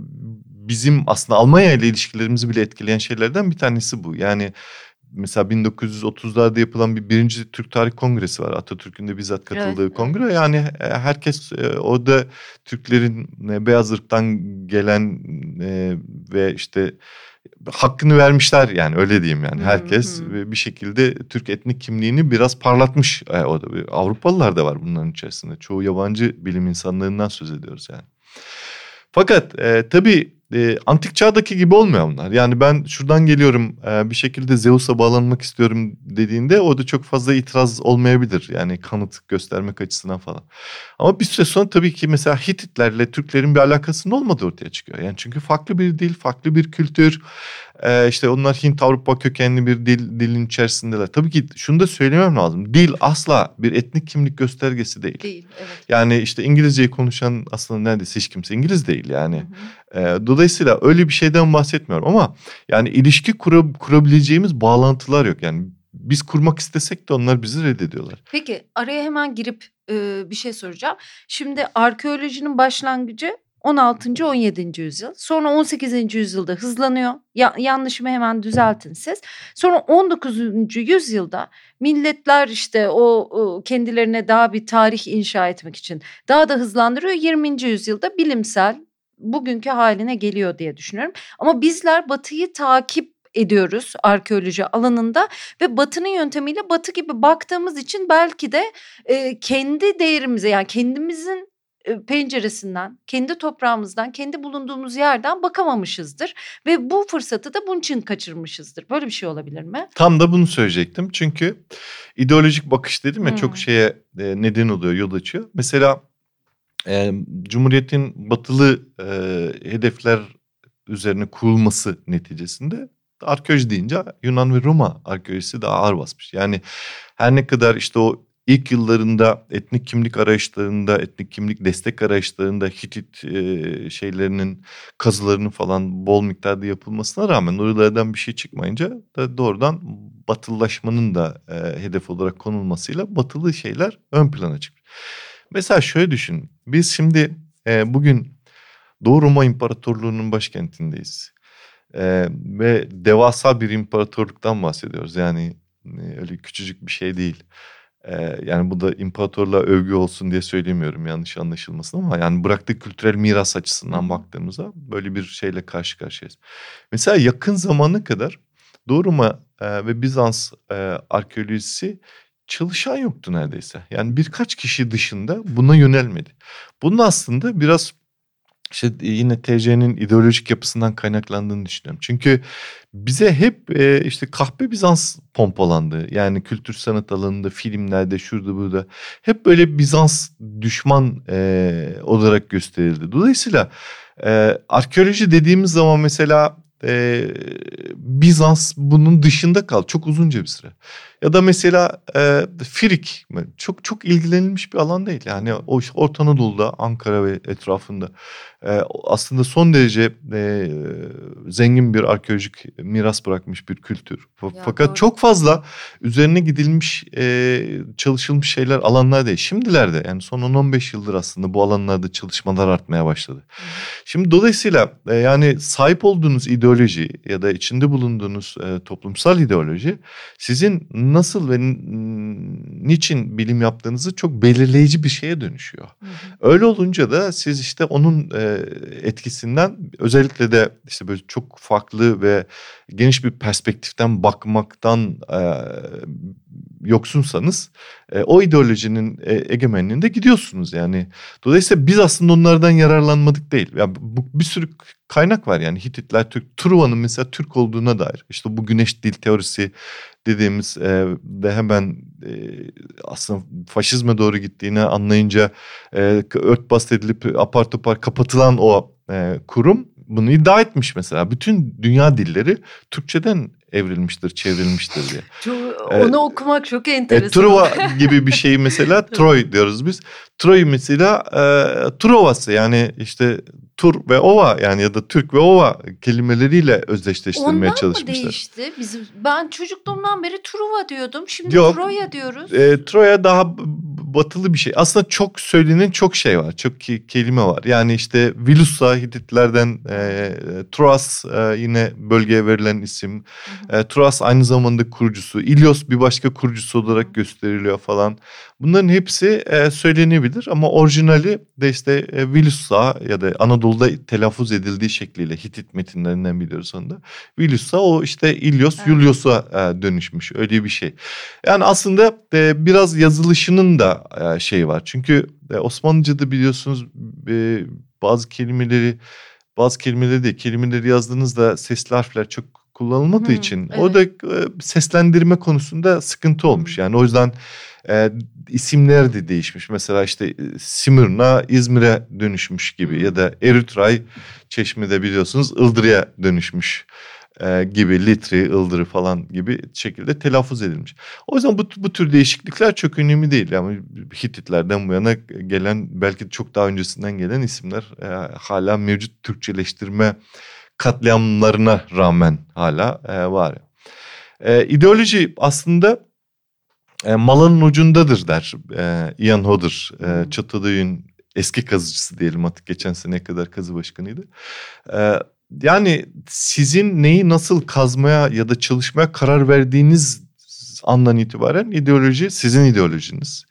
bizim aslında Almanya ile ilişkilerimizi bile etkileyen şeylerden bir tanesi bu. Yani mesela 1930'larda yapılan bir birinci Türk Tarih Kongresi var. Atatürk'ün de bizzat katıldığı Evet, kongre. Yani e, herkes e, orada Türklerin e, beyaz ırktan gelen ve işte hakkını vermişler yani öyle diyeyim yani. Hı Herkes hı. e, bir şekilde Türk etnik kimliğini biraz parlatmış. E, o da Avrupalılar da var bunların içerisinde. Çoğu yabancı bilim insanlarından söz ediyoruz yani. Fakat e, tabii e, antik çağdaki gibi olmuyor bunlar. Yani ben şuradan geliyorum e, bir şekilde Zeus'a bağlanmak istiyorum dediğinde o da çok fazla itiraz olmayabilir. Yani kanıt göstermek açısından falan. Ama bir süre sonra tabii ki mesela Hititlerle Türklerin bir alakasının olmadığı ortaya çıkıyor. Yani çünkü farklı bir dil, farklı bir kültür. E, işte onlar Hint-Avrupa kökenli bir dil, dilin içerisindeler. Tabii ki şunu da söylemem lazım. Dil asla bir etnik kimlik göstergesi değil. Değil. Evet. Yani işte İngilizceyi konuşan aslında neredeyse hiç kimse İngiliz değil yani. Ee, dolayısıyla öyle bir şeyden bahsetmiyorum ama yani ilişki kura- kurabileceğimiz bağlantılar yok. Yani biz kurmak istesek de onlar bizi reddediyorlar. Peki araya hemen girip e, bir şey soracağım. Şimdi arkeolojinin başlangıcı 16. 17. yüzyıl. Sonra 18. yüzyılda hızlanıyor. Ya, yanlışımı hemen düzeltin siz. Sonra 19. yüzyılda milletler işte o, o kendilerine daha bir tarih inşa etmek için daha da hızlandırıyor. 20. yüzyılda bilimsel bugünkü haline geliyor diye düşünüyorum. Ama bizler batıyı takip ediyoruz arkeoloji alanında ve batının yöntemiyle batı gibi baktığımız için belki de e, kendi değerimize yani kendimizin penceresinden, kendi toprağımızdan, kendi bulunduğumuz yerden bakamamışızdır. Ve bu fırsatı da bunun için kaçırmışızdır. Böyle bir şey olabilir mi? Tam da bunu söyleyecektim. Çünkü ideolojik bakış dedim ya hmm. çok şeye neden oluyor, yol açıyor. Mesela e, Cumhuriyet'in batılı e, hedefler üzerine kurulması neticesinde arkeoloji deyince Yunan ve Roma arkeolojisi daha ağır basmış. Yani her ne kadar işte o ilk yıllarında etnik kimlik arayışlarında, etnik kimlik destek arayışlarında Hitit e, şeylerinin kazılarının falan bol miktarda yapılmasına rağmen oralardan bir şey çıkmayınca da doğrudan batılılaşmanın da e, hedef olarak konulmasıyla batılı şeyler ön plana çıkmış. Mesela şöyle düşün. Biz şimdi e, bugün Doğu Roma İmparatorluğu'nun başkentindeyiz. E, ve devasa bir imparatorluktan bahsediyoruz. Yani e, öyle küçücük bir şey değil. Ee, yani bu da imparatorluğa övgü olsun diye söylemiyorum yanlış anlaşılmasın ama yani bıraktığı kültürel miras açısından baktığımızda böyle bir şeyle karşı karşıyayız. Mesela yakın zamana kadar Doğu Roma e, ve Bizans e, arkeolojisi çalışan yoktu neredeyse. Yani birkaç kişi dışında buna yönelmedi. Bunun aslında biraz işte yine TC'nin ideolojik yapısından kaynaklandığını düşünüyorum. Çünkü bize hep e, işte kahpe Bizans pompalandı. Yani kültür sanat alanında, filmlerde, şurada burada hep böyle Bizans düşman e, olarak gösterildi. Dolayısıyla e, arkeoloji dediğimiz zaman mesela Bizans bunun dışında kal çok uzunca bir süre. Ya da mesela e, Firik çok çok ilgilenilmiş bir alan değil. Yani o Orta Anadolu'da Ankara ve etrafında e, aslında son derece e, zengin bir arkeolojik miras bırakmış bir kültür. Ya, Fakat doğru. çok fazla üzerine gidilmiş e, çalışılmış şeyler alanlar değil. Şimdilerde yani son 10-15 yıldır aslında bu alanlarda çalışmalar artmaya başladı. Hı. Şimdi dolayısıyla e, yani sahip olduğunuz ideoloji ya da içinde bulunduğunuz e, toplumsal ideoloji sizin nasıl ve niçin bilim yaptığınızı çok belirleyici bir şeye dönüşüyor. Hı hı. Öyle olunca da siz işte onun e, etkisinden özellikle de işte böyle çok farklı ve geniş bir perspektiften bakmaktan e, yoksunsanız e, o ideolojinin e, egemenliğinde gidiyorsunuz yani. Dolayısıyla biz aslında onlardan yararlanmadık değil. Yani bu, bir sürü kaynak var yani Hititler Türk. Truva'nın mesela Türk olduğuna dair. İşte bu güneş dil teorisi dediğimiz e, de hemen e, aslında faşizme doğru gittiğini anlayınca e, örtbas edilip apar topar kapatılan o e, kurum bunu iddia etmiş mesela. Bütün dünya dilleri Türkçeden evrilmiştir, çevrilmiştir diye. Çok, onu ee, okumak çok enteresan. E, Truva gibi bir şey mesela Troy diyoruz biz. Troy mesela e, Trovası yani işte Tur ve Ova yani ya da Türk ve Ova kelimeleriyle özdeşleştirmeye Ondan çalışmışlar. Ondan mı değişti? Bizim, ben çocukluğumdan beri Truva diyordum. Şimdi Yok, Troya diyoruz. E, Troya daha batılı bir şey. Aslında çok söylenen çok şey var. Çok ki, kelime var. Yani işte Vilusa Hititlerden e, Troas e, yine bölgeye verilen isim. E, Troas aynı zamanda kurucusu. İlyos bir başka kurucusu olarak gösteriliyor falan. Bunların hepsi e, söylenebilir ama orijinali de işte e, Vilusa ya da Anadolu'da telaffuz edildiği şekliyle Hitit metinlerinden biliyoruz onu da. Vilusa o işte İlyos evet. Julios'a e, dönüşmüş öyle bir şey. Yani aslında e, biraz yazılışının da e, şey var. Çünkü e, Osmanlıca'da biliyorsunuz e, bazı kelimeleri bazı kelimeleri de kelimeleri yazdığınızda sesli harfler çok kullanılmadığı hmm, için evet. orada e, seslendirme konusunda sıkıntı olmuş. Yani o yüzden e, isimler de değişmiş. Mesela işte e, Simurna İzmir'e dönüşmüş gibi ya da Eritray Çeşme'de biliyorsunuz Ildırı'ya dönüşmüş e, gibi Litri, Ildırı falan gibi şekilde telaffuz edilmiş. O yüzden bu, bu tür değişiklikler çok önemli değil. Yani Hititlerden bu yana gelen belki çok daha öncesinden gelen isimler e, hala mevcut Türkçeleştirme katliamlarına rağmen hala e, var. E, ideoloji aslında e, malın ucundadır der e, Ian Hodder. E, Çatalhöyük'ün eski kazıcısı diyelim artık geçen sene kadar kazı başkanıydı. E, yani sizin neyi nasıl kazmaya ya da çalışmaya karar verdiğiniz andan itibaren ideoloji sizin ideolojiniz.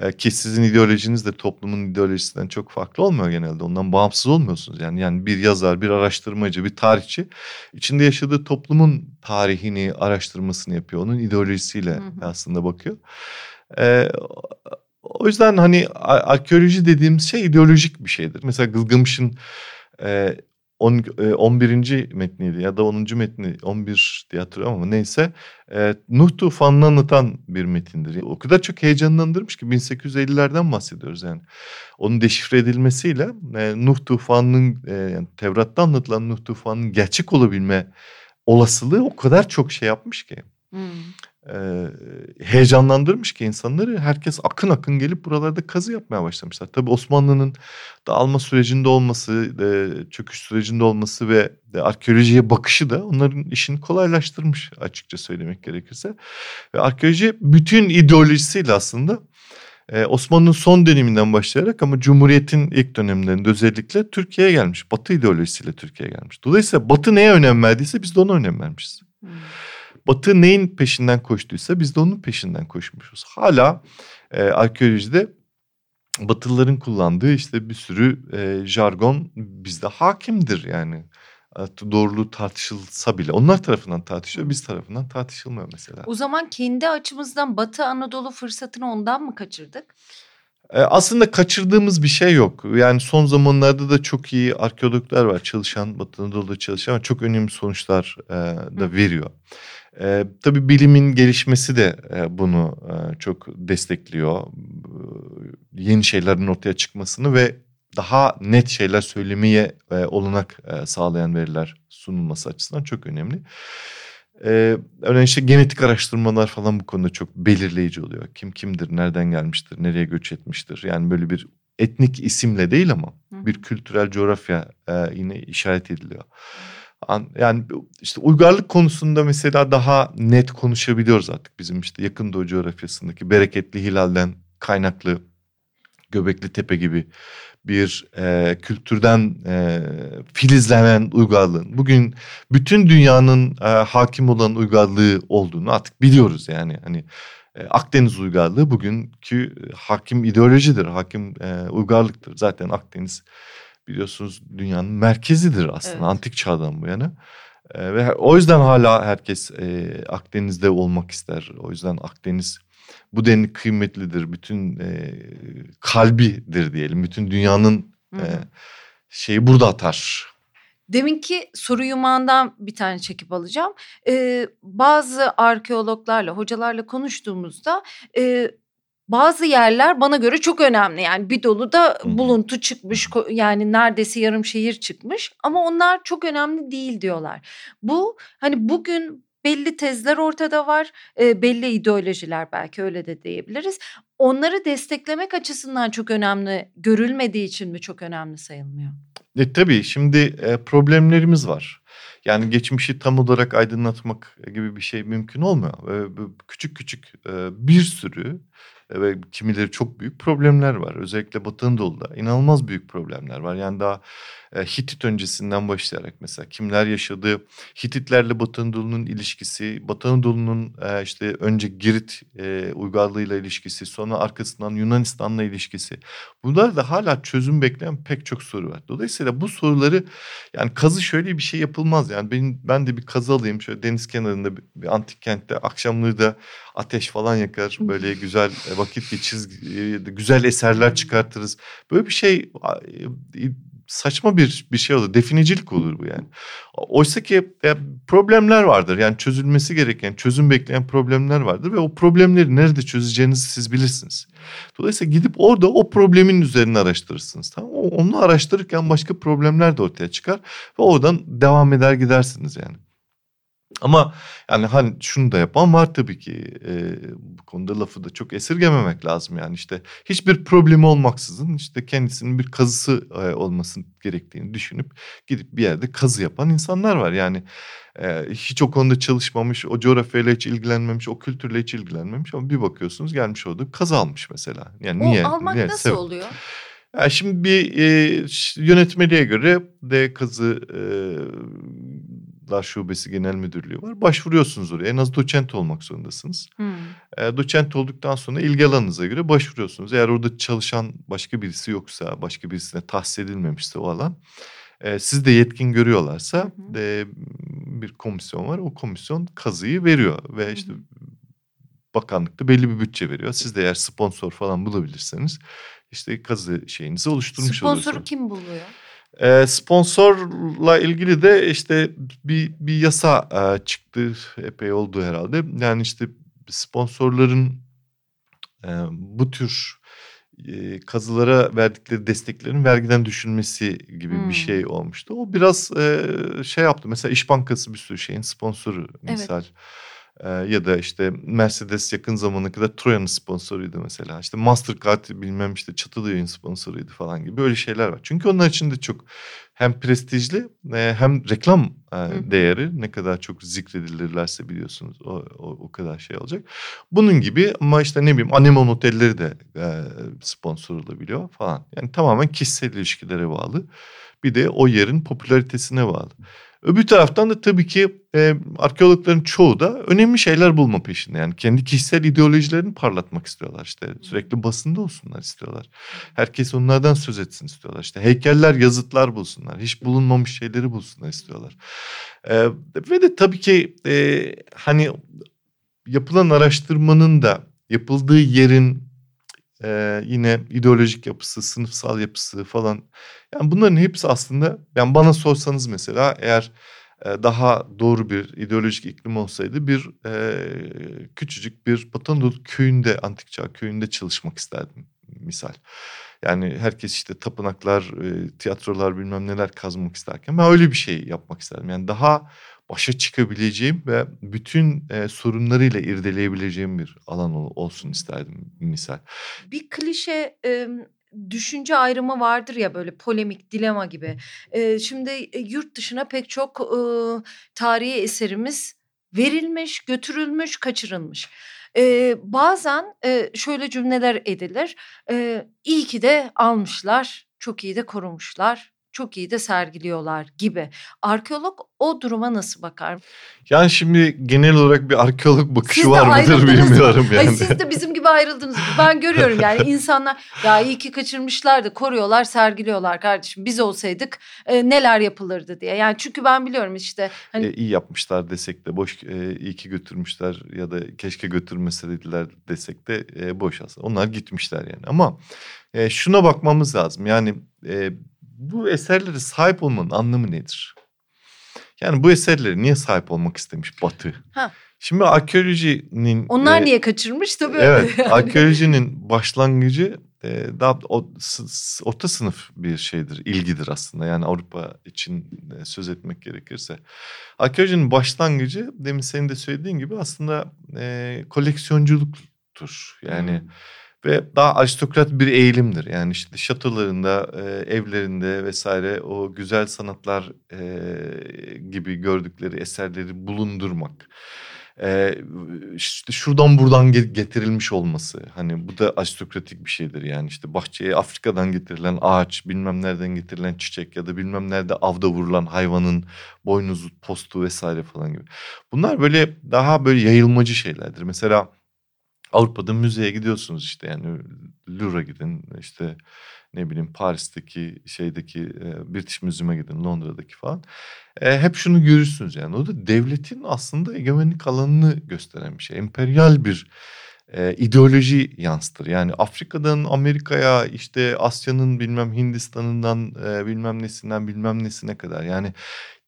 Ee, ki sizin ideolojiniz de toplumun ideolojisinden çok farklı olmuyor genelde. Ondan bağımsız olmuyorsunuz. Yani yani bir yazar, bir araştırmacı, bir tarihçi içinde yaşadığı toplumun tarihini, araştırmasını yapıyor. Onun ideolojisiyle hı hı. aslında bakıyor. Ee, o yüzden hani arkeoloji dediğimiz şey ideolojik bir şeydir. Mesela Gılgamış'ın e, 10, 11. E, metniydi ya da 10. metni 11 diye hatırlıyorum ama neyse e, Nuh tufanını anlatan bir metindir. O kadar çok heyecanlandırmış ki 1850'lerden bahsediyoruz yani. Onun deşifre edilmesiyle e, Nuh tufanının e, yani Tevrat'ta anlatılan Nuh tufanının gerçek olabilme olasılığı o kadar çok şey yapmış ki. Hmm heyecanlandırmış ki insanları. Herkes akın akın gelip buralarda kazı yapmaya başlamışlar. Tabii Osmanlı'nın dağılma sürecinde olması, çöküş sürecinde olması ve arkeolojiye bakışı da onların işini kolaylaştırmış açıkça söylemek gerekirse. Ve arkeoloji bütün ideolojisiyle aslında Osmanlı'nın son döneminden başlayarak ama Cumhuriyet'in ilk dönemlerinde özellikle Türkiye'ye gelmiş. Batı ideolojisiyle Türkiye'ye gelmiş. Dolayısıyla Batı neye önem verdiyse biz de ona önem vermişiz. Hmm. Batı neyin peşinden koştuysa biz de onun peşinden koşmuşuz. Hala e, arkeolojide Batılıların kullandığı işte bir sürü e, jargon bizde hakimdir yani. Doğruluğu tartışılsa bile onlar tarafından tartışıyor biz tarafından tartışılmıyor mesela. O zaman kendi açımızdan Batı Anadolu fırsatını ondan mı kaçırdık? E, aslında kaçırdığımız bir şey yok. Yani son zamanlarda da çok iyi arkeologlar var çalışan Batı Anadolu'da çalışan ama çok önemli sonuçlar e, da veriyor. E, tabii bilimin gelişmesi de e, bunu e, çok destekliyor. Yeni şeylerin ortaya çıkmasını ve daha net şeyler söylemeye e, olanak e, sağlayan veriler sunulması açısından çok önemli. Ee, örneğin işte genetik araştırmalar falan bu konuda çok belirleyici oluyor. Kim kimdir, nereden gelmiştir, nereye göç etmiştir. Yani böyle bir etnik isimle değil ama Hı. bir kültürel coğrafya e, yine işaret ediliyor. Yani işte uygarlık konusunda mesela daha net konuşabiliyoruz artık bizim işte yakın doğu coğrafyasındaki bereketli hilalden kaynaklı Göbekli Tepe gibi bir e, kültürden e, filizlenen uygarlığın bugün bütün dünyanın e, hakim olan uygarlığı olduğunu artık biliyoruz yani hani e, Akdeniz uygarlığı bugünkü hakim ideolojidir, hakim e, uygarlıktır. Zaten Akdeniz biliyorsunuz dünyanın merkezidir aslında evet. antik çağdan bu yana. E, ve o yüzden hala herkes e, Akdeniz'de olmak ister. O yüzden Akdeniz bu denli kıymetlidir. Bütün e, kalbidir diyelim. Bütün dünyanın e, şeyi burada atar. Deminki soru yumağından bir tane çekip alacağım. Ee, bazı arkeologlarla, hocalarla konuştuğumuzda e, bazı yerler bana göre çok önemli. Yani bir dolu da buluntu çıkmış yani neredeyse yarım şehir çıkmış ama onlar çok önemli değil diyorlar. Bu hani bugün belli tezler ortada var, e, belli ideolojiler belki öyle de diyebiliriz. Onları desteklemek açısından çok önemli görülmediği için mi çok önemli sayılmıyor? E, tabii şimdi e, problemlerimiz var. Yani geçmişi tam olarak aydınlatmak gibi bir şey mümkün olmuyor. E, küçük küçük e, bir sürü ve kimileri çok büyük problemler var. Özellikle Batı Anadolu'da inanılmaz büyük problemler var. Yani daha e, Hitit öncesinden başlayarak mesela kimler yaşadı, Hititlerle Batı Anadolu'nun ilişkisi, Batı Anadolu'nun e, işte önce Girit e, uygarlığıyla ilişkisi, sonra arkasından Yunanistan'la ilişkisi. Bunlar da hala çözüm bekleyen pek çok soru var. Dolayısıyla bu soruları yani kazı şöyle bir şey yapılmaz. Yani ben, ben de bir kazı alayım şöyle deniz kenarında bir, bir antik kentte akşamları da ateş falan yakar. Böyle güzel vakit geçiriz, güzel eserler çıkartırız. Böyle bir şey saçma bir bir şey olur. Definicilik olur bu yani. Oysa ki ya, problemler vardır. Yani çözülmesi gereken, çözüm bekleyen problemler vardır ve o problemleri nerede çözeceğinizi siz bilirsiniz. Dolayısıyla gidip orada o problemin üzerine araştırırsınız. Tamam Onu araştırırken başka problemler de ortaya çıkar ve oradan devam eder gidersiniz yani. Ama yani hani şunu da yapan var tabii ki e, bu konuda lafı da çok esirgememek lazım yani işte hiçbir problemi olmaksızın işte kendisinin bir kazısı e, olması gerektiğini düşünüp gidip bir yerde kazı yapan insanlar var yani e, hiç o konuda çalışmamış o coğrafyayla hiç ilgilenmemiş o kültürle hiç ilgilenmemiş ama bir bakıyorsunuz gelmiş orada kazı almış mesela yani o niye almak niye? nasıl Sebep. oluyor? Yani şimdi bir e, yönetmeliğe göre D kazı e, Dar Şubesi Genel Müdürlüğü var. Başvuruyorsunuz oraya. En az doçent olmak zorundasınız. Hmm. E, doçent olduktan sonra ilgi alanınıza göre başvuruyorsunuz. Eğer orada çalışan başka birisi yoksa, başka birisine tahsis edilmemişse o alan... E, siz de yetkin görüyorlarsa hı hı. E, bir komisyon var. O komisyon kazıyı veriyor ve işte hı hı. bakanlıkta belli bir bütçe veriyor. Siz de eğer sponsor falan bulabilirseniz işte kazı şeyinizi oluşturmuş Sponsoru oluyorsunuz. Sponsoru kim buluyor? E, sponsorla ilgili de işte bir bir yasa e, çıktı epey oldu herhalde. Yani işte sponsorların e, bu tür e, kazılara verdikleri desteklerin vergiden düşülmesi gibi hmm. bir şey olmuştu. O biraz e, şey yaptı. Mesela İş Bankası bir sürü şeyin sponsoru misal. Evet. Ee, ya da işte Mercedes yakın zamana kadar Troyan'ın sponsoruydu mesela. İşte Mastercard bilmem işte Çatalhöyük'ün sponsoruydu falan gibi böyle şeyler var. Çünkü onlar için de çok hem prestijli e, hem reklam e, değeri ne kadar çok zikredilirlerse biliyorsunuz o, o, o kadar şey olacak. Bunun gibi ama işte ne bileyim Anemon otelleri de e, sponsor olabiliyor falan. Yani tamamen kişisel ilişkilere bağlı. Bir de o yerin popülaritesine bağlı. Öbür taraftan da tabii ki e, arkeologların çoğu da önemli şeyler bulma peşinde. Yani kendi kişisel ideolojilerini parlatmak istiyorlar. İşte sürekli basında olsunlar istiyorlar. Herkes onlardan söz etsin istiyorlar. İşte heykeller, yazıtlar bulsunlar. Hiç bulunmamış şeyleri bulsunlar istiyorlar. E, ve de tabii ki e, hani yapılan araştırmanın da yapıldığı yerin e, yine ideolojik yapısı, sınıfsal yapısı falan. Yani bunların hepsi aslında yani bana sorsanız mesela eğer e, daha doğru bir ideolojik iklim olsaydı bir e, küçücük bir Batı Anadolu köyünde, antik çağ köyünde çalışmak isterdim misal. Yani herkes işte tapınaklar, tiyatrolar bilmem neler kazmak isterken ben öyle bir şey yapmak isterdim. Yani daha başa çıkabileceğim ve bütün e, sorunlarıyla irdeleyebileceğim bir alan ol, olsun isterdim misal. Bir klişe e, düşünce ayrımı vardır ya böyle polemik, dilema gibi. E, şimdi yurt dışına pek çok e, tarihi eserimiz verilmiş, götürülmüş, kaçırılmış. E, bazen e, şöyle cümleler edilir. E, iyi ki de almışlar, çok iyi de korumuşlar çok iyi de sergiliyorlar gibi. Arkeolog o duruma nasıl bakar? Yani şimdi genel olarak bir arkeolog bakışı siz var mıdır bilmiyorum yani. Hayır, siz de bizim gibi ayrıldınız. Ben görüyorum yani insanlar ya iyi ki kaçırmışlar da koruyorlar, sergiliyorlar kardeşim. Biz olsaydık e, neler yapılırdı diye. Yani çünkü ben biliyorum işte. Hani... E, iyi yapmışlar desek de boş e, iyi ki götürmüşler ya da keşke götürmeseydiler desek de e, boş aslında. Onlar gitmişler yani ama e, şuna bakmamız lazım. Yani e, bu eserlere sahip olmanın anlamı nedir? Yani bu eserlere niye sahip olmak istemiş Batı? Ha. Şimdi arkeolojinin... Onlar e, niye kaçırmış tabii. Evet arkeolojinin başlangıcı e, daha o, orta sınıf bir şeydir, ilgidir aslında. Yani Avrupa için e, söz etmek gerekirse. Arkeolojinin başlangıcı demin senin de söylediğin gibi aslında e, koleksiyonculuktur. Yani... Hmm ve daha aristokrat bir eğilimdir. Yani işte şatolarında, e, evlerinde vesaire o güzel sanatlar e, gibi gördükleri eserleri bulundurmak. E, işte şuradan buradan getirilmiş olması. Hani bu da aristokratik bir şeydir. Yani işte bahçeye Afrika'dan getirilen ağaç, bilmem nereden getirilen çiçek ya da bilmem nerede avda vurulan hayvanın boynuzu, postu vesaire falan gibi. Bunlar böyle daha böyle yayılmacı şeylerdir. Mesela Avrupa'da müzeye gidiyorsunuz işte yani Louvre'a gidin işte ne bileyim Paris'teki şeydeki e, British Museum'a gidin Londra'daki falan. E, hep şunu görürsünüz yani o da devletin aslında egemenlik alanını gösteren bir şey. Emperyal bir e, ideoloji yansıtır. Yani Afrika'dan Amerika'ya işte Asya'nın bilmem Hindistan'ından e, bilmem nesinden bilmem nesine kadar yani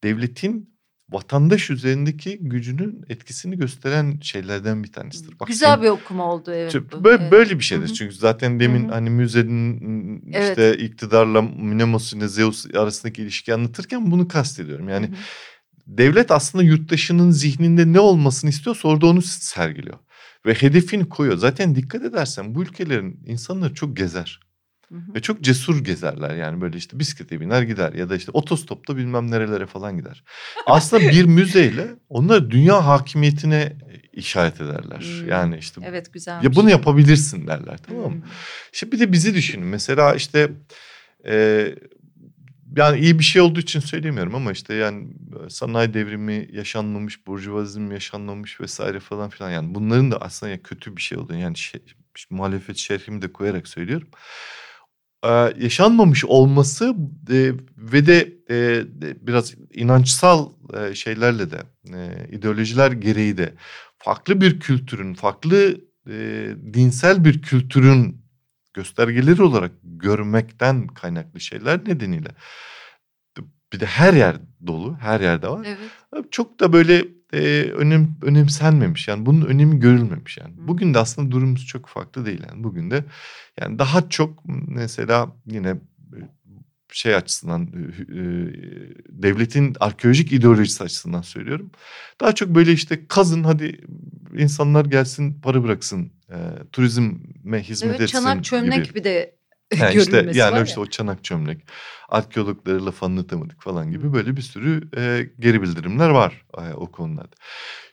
devletin vatandaş üzerindeki gücünün etkisini gösteren şeylerden bir tanesidir. Bak, Güzel bir okuma oldu evet. Bu. Böyle, evet. böyle bir şeydir. Hı-hı. Çünkü zaten demin Hı-hı. hani müzenin evet. işte iktidarla Mnemosyne ile Zeus arasındaki ilişki anlatırken bunu kastediyorum. Yani Hı-hı. devlet aslında yurttaşının zihninde ne olmasını istiyorsa orada onu sergiliyor. Ve hedefini koyuyor. Zaten dikkat edersen bu ülkelerin insanları çok gezer. Ve çok cesur gezerler yani böyle işte bisiklete biner gider ya da işte otostopta bilmem nerelere falan gider. Aslında bir müzeyle onlar dünya hakimiyetine işaret ederler. Hmm. Yani işte Evet güzel. Ya bunu yapabilirsin derler tamam mı? Hmm. İşte bir de bizi düşünün. Mesela işte e, yani iyi bir şey olduğu için söylemiyorum ama işte yani sanayi devrimi yaşanmamış, burjuvazizm yaşanmamış vesaire falan filan. Yani bunların da aslında kötü bir şey olduğunu yani şey, muhalefet şerhimi de koyarak söylüyorum. Ee, yaşanmamış olması e, ve de e, biraz inançsal e, şeylerle de e, ideolojiler gereği de farklı bir kültürün, farklı e, dinsel bir kültürün göstergeleri olarak görmekten kaynaklı şeyler nedeniyle bir de her yer dolu, her yerde var. Evet. Çok da böyle e, önem önemsenmemiş yani bunun önemi görülmemiş yani. Bugün de aslında durumumuz çok farklı değil yani. Bugün de yani daha çok mesela yine şey açısından e, devletin arkeolojik ideolojisi açısından söylüyorum. Daha çok böyle işte kazın hadi insanlar gelsin para bıraksın e, turizme hizmet evet, etsin çanak çömlek gibi. bir de yani işte yani işte ya. o çanak çömlek arkeologları laf anlatamadık falan gibi böyle bir sürü e, geri bildirimler var e, o konularda.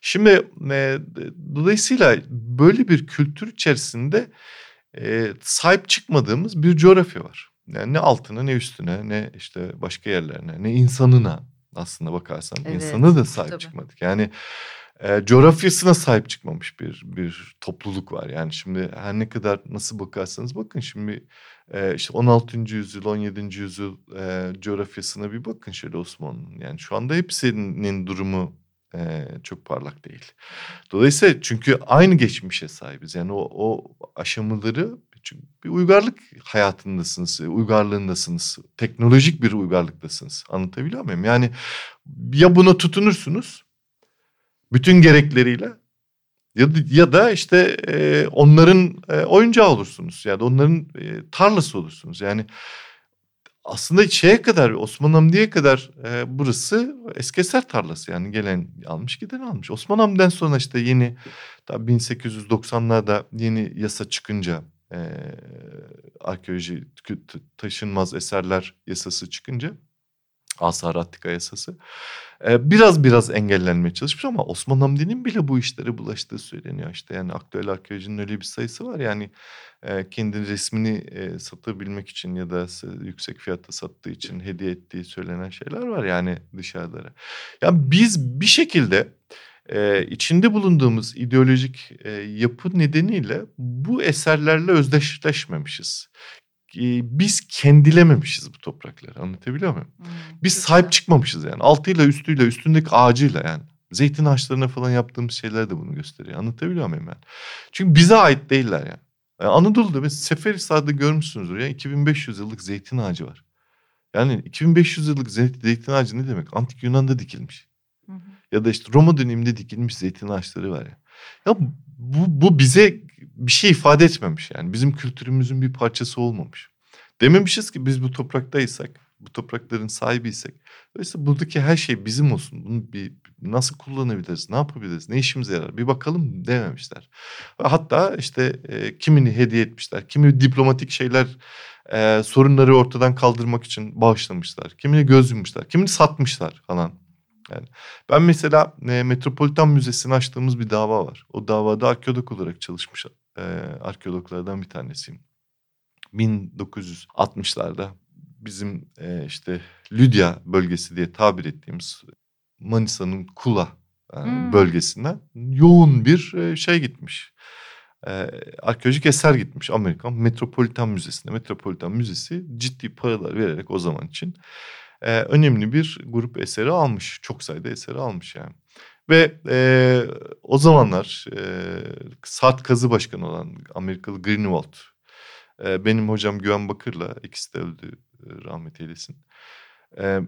Şimdi e, dolayısıyla böyle bir kültür içerisinde e, sahip çıkmadığımız bir coğrafya var. Yani ne altına ne üstüne ne işte başka yerlerine ne insanına aslında bakarsan evet, insana da sahip tabii. çıkmadık. Yani e, coğrafyasına sahip çıkmamış bir bir topluluk var. Yani şimdi her ne kadar nasıl bakarsanız bakın şimdi e, işte 16. yüzyıl 17. yüzyıl e, coğrafyasına bir bakın şöyle Osmanlı'nın. Yani şu anda hepsinin durumu e, çok parlak değil. Dolayısıyla çünkü aynı geçmişe sahibiz. Yani o, o aşamaları çünkü bir uygarlık hayatındasınız, uygarlığındasınız. Teknolojik bir uygarlıktasınız. Anlatabiliyor muyum? Yani ya buna tutunursunuz bütün gerekleriyle ya, ya da işte e, onların e, oyuncağı olursunuz. Ya da onların e, tarlası olursunuz. Yani aslında şeye kadar Osman Hamdi'ye kadar e, burası Eskeser tarlası yani gelen almış giden almış. Osman Hamdi'den sonra işte yeni tabii 1890'larda yeni yasa çıkınca e, arkeoloji taşınmaz eserler yasası çıkınca Asar Attika yasası e, biraz biraz engellenmeye çalışmış ama Osman Hamdi'nin bile bu işlere bulaştığı söyleniyor işte yani aktüel arkeolojinin öyle bir sayısı var yani e, kendi resmini e, satabilmek için ya da yüksek fiyatta sattığı için hediye ettiği söylenen şeyler var yani dışarılara. Yani biz bir şekilde e, içinde bulunduğumuz ideolojik e, yapı nedeniyle bu eserlerle özdeşleşmemişiz. E, biz kendilememişiz bu toprakları anlatabiliyor muyum? Hmm, biz güzel. sahip çıkmamışız yani altıyla üstüyle üstündeki ağacıyla yani. Zeytin ağaçlarına falan yaptığımız şeyler de bunu gösteriyor. Anlatabiliyor muyum ben? Çünkü bize ait değiller yani. yani Anadolu'da mesela Seferihisar'da görmüşsünüzdür ya 2500 yıllık zeytin ağacı var. Yani 2500 yıllık zeytin ağacı ne demek? Antik Yunan'da dikilmiş. Hı hı. Ya da işte Roma döneminde dikilmiş zeytin ağaçları var ya. Ya bu, bu bize bir şey ifade etmemiş yani. Bizim kültürümüzün bir parçası olmamış. Dememişiz ki biz bu topraktaysak, bu toprakların sahibiysek. Dolayısıyla buradaki her şey bizim olsun. Bunu bir nasıl kullanabiliriz, ne yapabiliriz, ne işimize yarar bir bakalım dememişler. Hatta işte e, kimini hediye etmişler, kimi diplomatik şeyler e, sorunları ortadan kaldırmak için bağışlamışlar. Kimini göz yummuşlar, kimini satmışlar falan. Yani ben mesela e, Metropolitan Müzesi'ni açtığımız bir dava var. O davada arkeolog olarak çalışmış e, arkeologlardan bir tanesiyim. 1960'larda bizim e, işte Lydia bölgesi diye tabir ettiğimiz Manisa'nın Kula e, hmm. bölgesinden yoğun bir e, şey gitmiş. E, arkeolojik eser gitmiş Amerikan Metropolitan Müzesi'ne. Metropolitan Müzesi ciddi paralar vererek o zaman için e, önemli bir grup eseri almış. Çok sayıda eseri almış yani. Ve e, o zamanlar e, Saat Kazı Başkanı olan Amerikalı Greenwald, e, benim hocam Güven Bakır'la ikisi de öldü rahmet eylesin. E,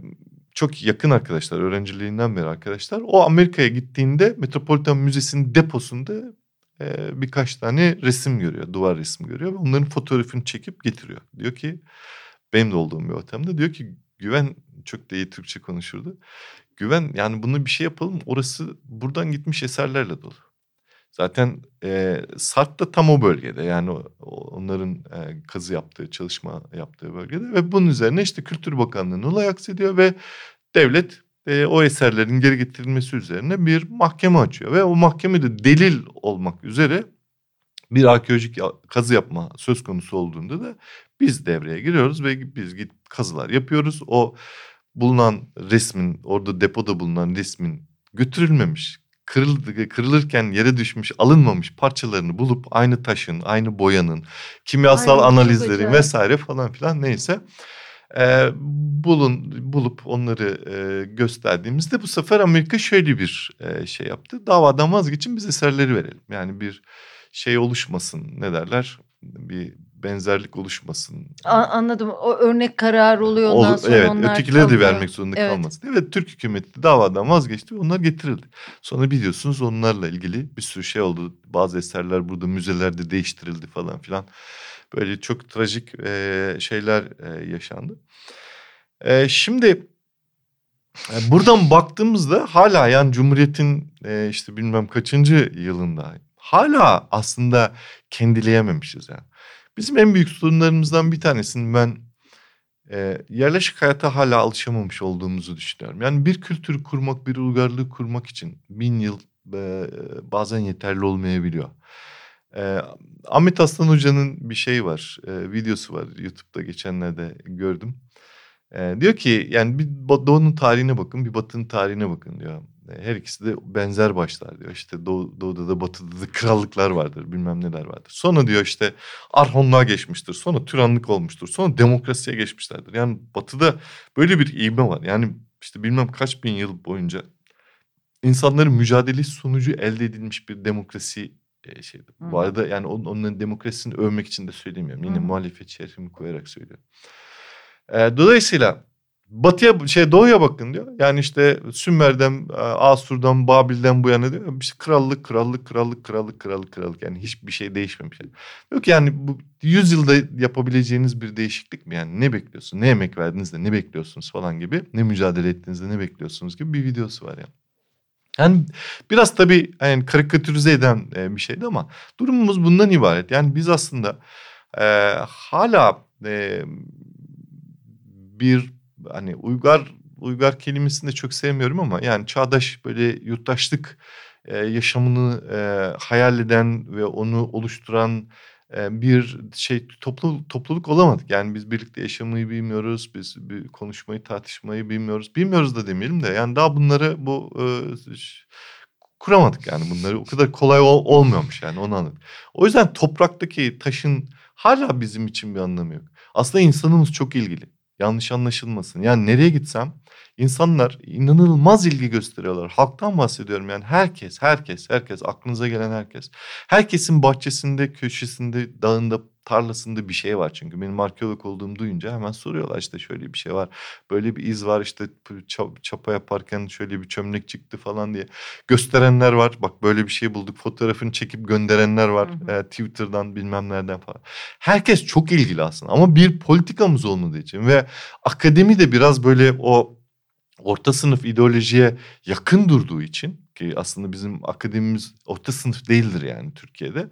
çok yakın arkadaşlar, öğrenciliğinden beri arkadaşlar. O Amerika'ya gittiğinde Metropolitan Müzesi'nin deposunda birkaç tane resim görüyor, duvar resmi görüyor. Ve onların fotoğrafını çekip getiriyor. Diyor ki, benim de olduğum bir ortamda diyor ki Güven çok da iyi Türkçe konuşurdu. Güven yani bunu bir şey yapalım orası buradan gitmiş eserlerle dolu. Zaten e, Sarp da tam o bölgede yani onların e, kazı yaptığı çalışma yaptığı bölgede ve bunun üzerine işte Kültür Bakanlığı'nın olay aksediyor ve devlet e, o eserlerin geri getirilmesi üzerine bir mahkeme açıyor. Ve o mahkemede delil olmak üzere bir arkeolojik kazı yapma söz konusu olduğunda da biz devreye giriyoruz ve biz git kazılar yapıyoruz. O bulunan resmin orada depoda bulunan resmin götürülmemiş kırıldı, kırılırken yere düşmüş alınmamış parçalarını bulup aynı taşın aynı boyanın kimyasal Ay, analizleri vesaire falan filan neyse e, bulun bulup onları e, gösterdiğimizde bu sefer Amerika şöyle bir e, şey yaptı. Davadan vazgeçin biz eserleri verelim. Yani bir şey oluşmasın ne derler bir benzerlik oluşmasın. A- anladım. O örnek karar oluyor ondan sonra evet, onlar ötekileri de vermek zorunda evet. kalmasın. Evet Türk hükümeti davadan vazgeçti onlar getirildi. Sonra biliyorsunuz onlarla ilgili bir sürü şey oldu. Bazı eserler burada müzelerde değiştirildi falan filan. Böyle çok trajik e, şeyler e, yaşandı. E, şimdi e, buradan baktığımızda hala yani Cumhuriyet'in e, işte bilmem kaçıncı yılında hala aslında kendileyememişiz yani. Bizim en büyük sorunlarımızdan bir tanesini ben e, yerleşik hayata hala alışamamış olduğumuzu düşünüyorum. Yani bir kültürü kurmak, bir uygarlığı kurmak için bin yıl e, bazen yeterli olmayabiliyor. E, Ahmet Aslan Hoca'nın bir şey var, e, videosu var YouTube'da geçenlerde gördüm. E, diyor ki yani bir Doğu'nun tarihine bakın, bir Batı'nın tarihine bakın diyor. Her ikisi de benzer başlar diyor. İşte Doğu, Doğu'da da Batı'da da krallıklar vardır bilmem neler vardır. Sonra diyor işte Arhonluğa geçmiştir. Sonra Türanlık olmuştur. Sonra demokrasiye geçmişlerdir. Yani Batı'da böyle bir ivme var. Yani işte bilmem kaç bin yıl boyunca insanların mücadelesi sonucu elde edilmiş bir demokrasi e, şeydi. Bu arada yani on, onların demokrasisini övmek için de söylemiyorum. Yine Hı. muhalefet şerifimi koyarak söylüyorum. E, dolayısıyla batıya şey doğuya bakın diyor. Yani işte Sümer'den, e, Asur'dan, Babil'den bu yana diyor. İşte krallık, krallık, krallık, krallık, krallık, krallık. Yani hiçbir şey değişmemiş. Yok yani bu 100 yılda yapabileceğiniz bir değişiklik mi? Yani ne bekliyorsun? Ne emek verdiniz de ne bekliyorsunuz falan gibi. Ne mücadele ettiğinizde ne bekliyorsunuz gibi bir videosu var yani. Yani biraz tabii yani karikatürize eden e, bir şeydi ama durumumuz bundan ibaret. Yani biz aslında e, hala e, bir hani uygar uygar kelimesini de çok sevmiyorum ama yani çağdaş böyle yurttaşlık e, yaşamını e, hayal eden ve onu oluşturan e, bir şey toplu topluluk olamadık. Yani biz birlikte yaşamayı bilmiyoruz, biz bir konuşmayı tartışmayı bilmiyoruz. Bilmiyoruz da demeyelim de yani daha bunları bu e, kuramadık yani bunları o kadar kolay ol, olmuyormuş yani onu anladık. O yüzden topraktaki taşın hala bizim için bir anlamı yok. Aslında insanımız çok ilgili. Yanlış anlaşılmasın. Yani nereye gitsem insanlar inanılmaz ilgi gösteriyorlar. Halktan bahsediyorum yani herkes, herkes, herkes, aklınıza gelen herkes. Herkesin bahçesinde, köşesinde, dağında, tarlasında bir şey var çünkü. Benim arkeolog olduğumu duyunca hemen soruyorlar işte şöyle bir şey var. Böyle bir iz var işte çapa yaparken şöyle bir çömlek çıktı falan diye. Gösterenler var. Bak böyle bir şey bulduk. Fotoğrafını çekip gönderenler var. Hı hı. E, Twitter'dan bilmem nereden falan. Herkes çok ilgili aslında ama bir politikamız olmadığı için ve akademi de biraz böyle o orta sınıf ideolojiye yakın durduğu için ki aslında bizim akademimiz orta sınıf değildir yani Türkiye'de.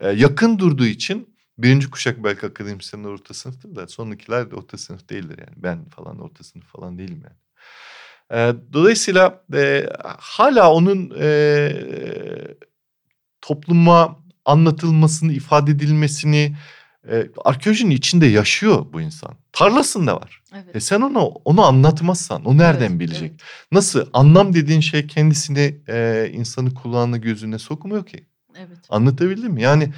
E, yakın durduğu için birinci kuşak belki akademisyenler orta sınıftır da sonrakiler de orta sınıf değildir yani. Ben falan orta sınıf falan değilim yani. E, dolayısıyla e, hala onun e, topluma anlatılmasını, ifade edilmesini e, arkeolojinin içinde yaşıyor bu insan. Tarlasında var. Evet. E sen ona onu anlatmazsan o nereden evet, bilecek? Evet. Nasıl? Anlam dediğin şey kendisini e, insanı kulağına gözüne sokmuyor ki. Evet. Anlatabildim mi? Yani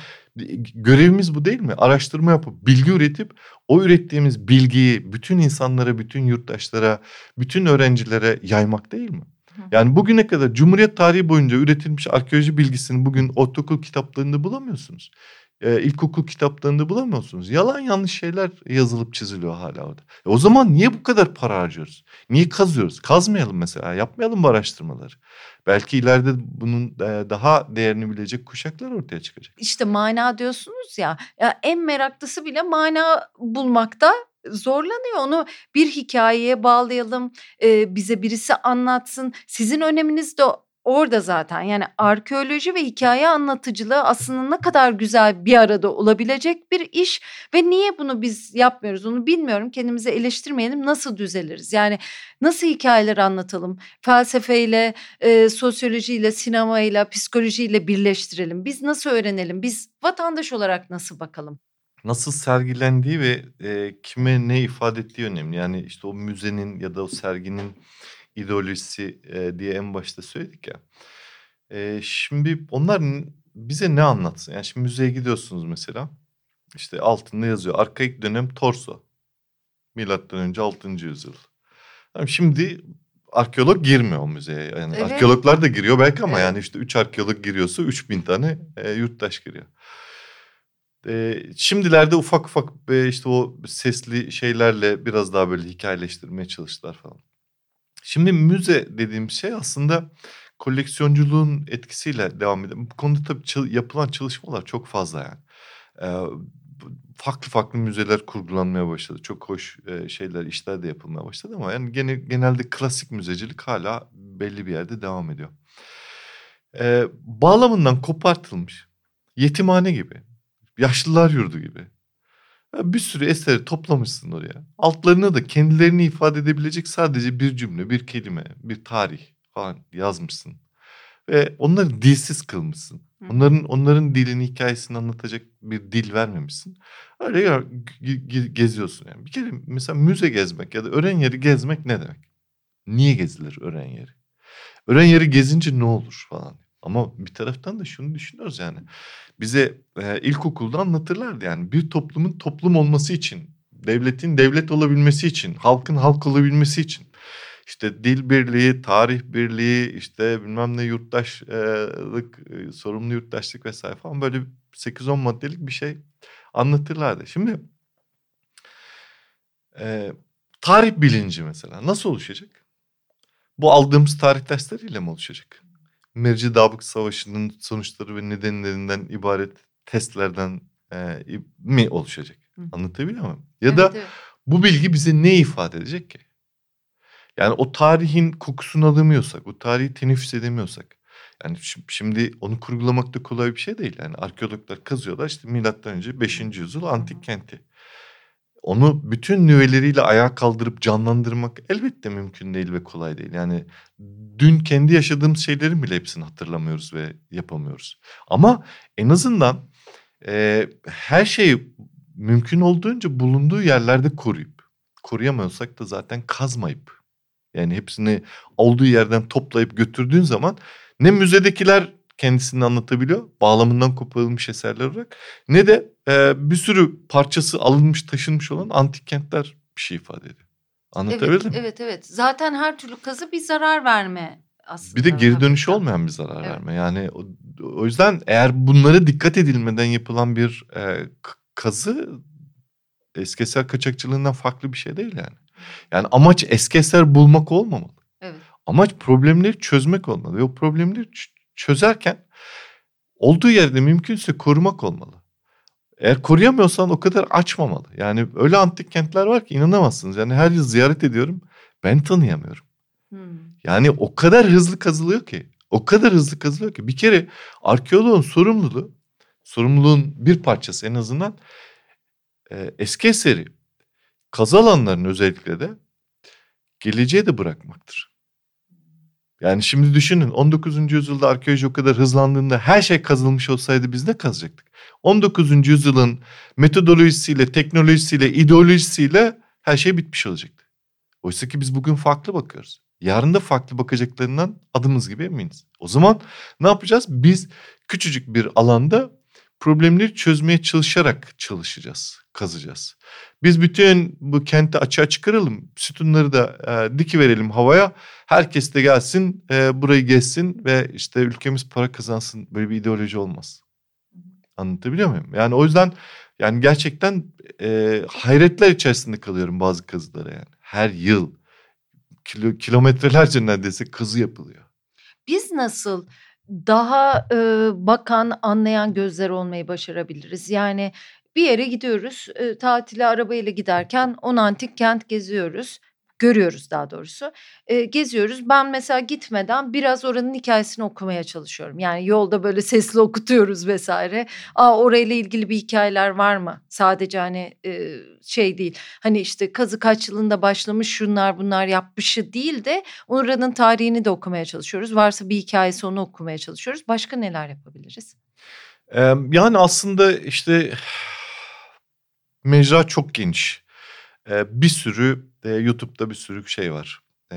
görevimiz bu değil mi? Araştırma yapıp bilgi üretip o ürettiğimiz bilgiyi bütün insanlara, bütün yurttaşlara, bütün öğrencilere yaymak değil mi? Yani bugüne kadar Cumhuriyet tarihi boyunca üretilmiş arkeoloji bilgisini bugün ortaokul kitaplarında bulamıyorsunuz e, ilkokul kitaplarında bulamıyorsunuz. Yalan yanlış şeyler yazılıp çiziliyor hala orada. E, o zaman niye bu kadar para harcıyoruz? Niye kazıyoruz? Kazmayalım mesela. Yapmayalım bu araştırmaları. Belki ileride bunun e, daha değerini bilecek kuşaklar ortaya çıkacak. İşte mana diyorsunuz ya. ya en meraklısı bile mana bulmakta zorlanıyor. Onu bir hikayeye bağlayalım, e, bize birisi anlatsın. Sizin öneminiz de orada zaten. Yani arkeoloji ve hikaye anlatıcılığı aslında ne kadar güzel bir arada olabilecek bir iş ve niye bunu biz yapmıyoruz onu bilmiyorum. Kendimizi eleştirmeyelim. Nasıl düzeliriz? Yani nasıl hikayeler anlatalım? Felsefeyle, e, sosyolojiyle, sinemayla, psikolojiyle birleştirelim. Biz nasıl öğrenelim? Biz vatandaş olarak nasıl bakalım? Nasıl sergilendiği ve e, kime ne ifade ettiği önemli. Yani işte o müzenin ya da o serginin ideolojisi e, diye en başta söyledik ya. E, şimdi onlar bize ne anlatsın? Yani şimdi müzeye gidiyorsunuz mesela. İşte altında yazıyor. Arkaik dönem torso. Milattan önce 6. yüzyıl. Yani şimdi arkeolog girmiyor o müzeye. Yani evet. arkeologlar da giriyor belki ama evet. yani işte 3 arkeolog giriyorsa 3000 tane e, yurttaş giriyor. E, şimdilerde ufak ufak e, işte o sesli şeylerle biraz daha böyle hikayeleştirmeye çalıştılar falan. Şimdi müze dediğim şey aslında koleksiyonculuğun etkisiyle devam ediyor. Bu konuda tabii yapılan çalışmalar çok fazla yani. Ee, farklı farklı müzeler kurgulanmaya başladı. Çok hoş e, şeyler, işler de yapılmaya başladı ama yani gene, genelde klasik müzecilik hala belli bir yerde devam ediyor. Ee, bağlamından kopartılmış yetimhane gibi, yaşlılar yurdu gibi bir sürü eseri toplamışsın oraya. Altlarına da kendilerini ifade edebilecek sadece bir cümle, bir kelime, bir tarih falan yazmışsın. Ve onları dilsiz kılmışsın. Onların onların dilini, hikayesini anlatacak bir dil vermemişsin. Öyle ya, geziyorsun yani. Bir kere mesela müze gezmek ya da öğren yeri gezmek ne demek? Niye gezilir öğren yeri? Öğren yeri gezince ne olur falan. Ama bir taraftan da şunu düşünüyoruz yani. Bize e, ilkokulda anlatırlardı yani bir toplumun toplum olması için, devletin devlet olabilmesi için, halkın halk olabilmesi için işte dil birliği, tarih birliği, işte bilmem ne yurttaşlık, sorumlu yurttaşlık vesaire falan böyle 8-10 maddelik bir şey anlatırlardı. Şimdi e, tarih bilinci mesela nasıl oluşacak? Bu aldığımız tarih dersleriyle mi oluşacak? Merci Dabık Savaşı'nın sonuçları ve nedenlerinden ibaret testlerden e, mi oluşacak? Hı. Anlatabiliyor muyum? Ya evet, da evet. bu bilgi bize ne ifade edecek ki? Yani o tarihin kokusunu alamıyorsak, o tarihi teneffüs edemiyorsak. Yani şimdi onu kurgulamak da kolay bir şey değil. Yani arkeologlar kazıyorlar işte milattan önce 5. yüzyıl antik kenti onu bütün nüveleriyle ayağa kaldırıp canlandırmak elbette mümkün değil ve kolay değil. Yani dün kendi yaşadığımız şeylerin bile hepsini hatırlamıyoruz ve yapamıyoruz. Ama en azından e, her şeyi mümkün olduğunca bulunduğu yerlerde koruyup, koruyamıyorsak da zaten kazmayıp, yani hepsini olduğu yerden toplayıp götürdüğün zaman ne müzedekiler kendisini anlatabiliyor. Bağlamından koparılmış eserler olarak. Ne de e, bir sürü parçası alınmış taşınmış olan antik kentler bir şey ifade ediyor. Anlatabildim evet, mi? Evet evet. Zaten her türlü kazı bir zarar verme aslında. Bir de geri dönüşü olmayan bir zarar evet. verme. Yani o, o yüzden eğer bunlara dikkat edilmeden yapılan bir e, kazı eski eser kaçakçılığından farklı bir şey değil yani. Yani amaç eski eser bulmak olmamalı. Evet. Amaç problemleri çözmek olmalı. Ve o problemleri çözerken olduğu yerde mümkünse korumak olmalı. Eğer koruyamıyorsan o kadar açmamalı. Yani öyle antik kentler var ki inanamazsınız. Yani her yıl ziyaret ediyorum. Ben tanıyamıyorum. Hmm. Yani o kadar hızlı kazılıyor ki. O kadar hızlı kazılıyor ki. Bir kere arkeoloğun sorumluluğu, sorumluluğun bir parçası en azından e, eski eseri kazı alanlarının özellikle de geleceğe de bırakmaktır. Yani şimdi düşünün 19. yüzyılda arkeoloji o kadar hızlandığında her şey kazılmış olsaydı biz ne kazacaktık? 19. yüzyılın metodolojisiyle, teknolojisiyle, ideolojisiyle her şey bitmiş olacaktı. Oysa ki biz bugün farklı bakıyoruz. Yarın da farklı bakacaklarından adımız gibi eminiz. O zaman ne yapacağız? Biz küçücük bir alanda problemleri çözmeye çalışarak çalışacağız, kazacağız. Biz bütün bu kenti açığa çıkaralım, sütunları da e, diki verelim havaya. Herkes de gelsin, e, burayı gezsin ve işte ülkemiz para kazansın. Böyle bir ideoloji olmaz. Anlatabiliyor muyum? Yani o yüzden yani gerçekten e, hayretler içerisinde kalıyorum bazı kazılara yani. Her yıl kilo, kilometrelerce neredeyse kazı yapılıyor. Biz nasıl daha e, bakan, anlayan gözler olmayı başarabiliriz? Yani bir yere gidiyoruz, e, tatile arabayla giderken on antik kent geziyoruz. görüyoruz daha doğrusu. E, geziyoruz. Ben mesela gitmeden biraz oranın hikayesini okumaya çalışıyorum. Yani yolda böyle sesli okutuyoruz vesaire. Aa orayla ilgili bir hikayeler var mı? Sadece hani e, şey değil. Hani işte kazı kaç yılında başlamış şunlar bunlar yapmışı değil de oranın tarihini de okumaya çalışıyoruz. Varsa bir hikayesi onu okumaya çalışıyoruz. Başka neler yapabiliriz? Yani aslında işte mecra çok geniş. Ee, bir sürü e, YouTube'da bir sürü şey var. E,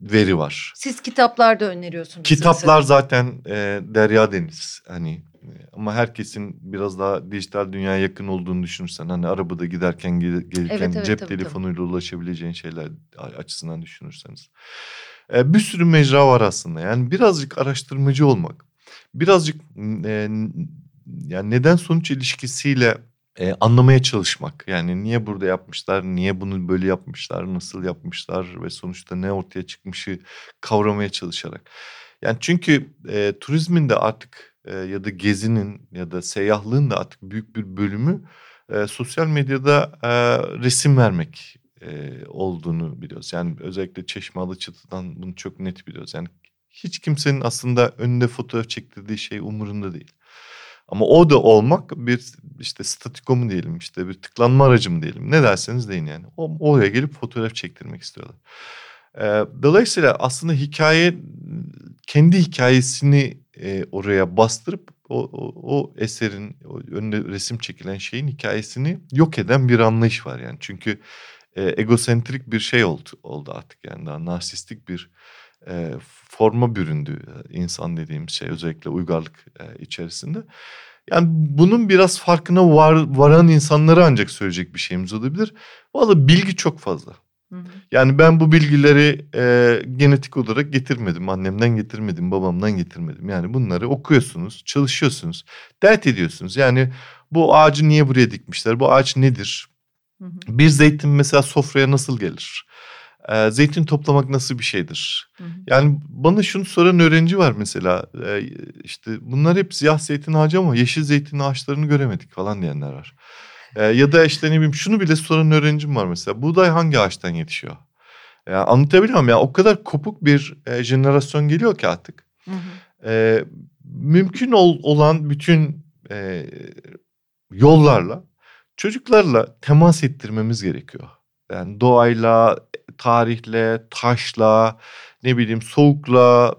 veri var. Siz kitaplar da öneriyorsunuz. Kitaplar mesela. zaten e, derya deniz. Hani e, ama herkesin biraz daha dijital dünyaya yakın olduğunu düşünürsen hani arabada giderken gelirken evet, evet, cep tabii, telefonuyla tabii. ulaşabileceğin şeyler açısından düşünürseniz. E, bir sürü mecra var aslında. Yani birazcık araştırmacı olmak, birazcık e, yani neden sonuç ilişkisiyle e, anlamaya çalışmak. Yani niye burada yapmışlar, niye bunu böyle yapmışlar, nasıl yapmışlar ve sonuçta ne ortaya çıkmışı kavramaya çalışarak. Yani çünkü e, turizmin de artık e, ya da gezinin ya da seyahlığın da artık büyük bir bölümü e, sosyal medyada e, resim vermek e, olduğunu biliyoruz. Yani özellikle Çeşme Alıçatı'dan bunu çok net biliyoruz. Yani hiç kimsenin aslında önünde fotoğraf çektirdiği şey umurunda değil. Ama o da olmak bir işte statiko mu diyelim işte bir tıklanma aracı mı diyelim ne derseniz deyin yani. O, oraya gelip fotoğraf çektirmek istiyorlar. Ee, dolayısıyla aslında hikaye kendi hikayesini e, oraya bastırıp o, o, o eserin o önünde resim çekilen şeyin hikayesini yok eden bir anlayış var yani. Çünkü e, egosentrik bir şey oldu, oldu artık yani daha narsistik bir e, forma büründü insan dediğim şey özellikle uygarlık e, içerisinde. Yani bunun biraz farkına var, varan insanlara ancak söyleyecek bir şeyimiz olabilir. Valla bilgi çok fazla. Yani ben bu bilgileri e, genetik olarak getirmedim. Annemden getirmedim, babamdan getirmedim. Yani bunları okuyorsunuz, çalışıyorsunuz, dert ediyorsunuz. Yani bu ağacı niye buraya dikmişler? Bu ağaç nedir? Hı hı. Bir zeytin mesela sofraya nasıl gelir? E, zeytin toplamak nasıl bir şeydir? Hı hı. Yani bana şunu soran öğrenci var mesela. E, işte bunlar hep siyah zeytin ağacı ama yeşil zeytin ağaçlarını göremedik falan diyenler var. E, ya da işte ne bileyim şunu bile soran öğrencim var mesela. Buğday hangi ağaçtan yetişiyor? Yani anlatabiliyor muyum? Yani o kadar kopuk bir e, jenerasyon geliyor ki artık. Hı hı. E, mümkün ol, olan bütün e, yollarla çocuklarla temas ettirmemiz gerekiyor. Yani doğayla, tarihle, taşla, ne bileyim soğukla,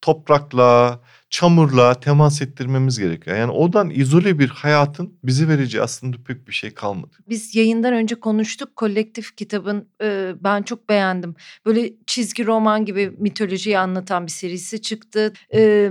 toprakla, çamurla temas ettirmemiz gerekiyor. Yani odan izole bir hayatın bizi vereceği aslında pek bir şey kalmadı. Biz yayından önce konuştuk. Kolektif kitabın e, ben çok beğendim. Böyle çizgi roman gibi mitolojiyi anlatan bir serisi çıktı. E,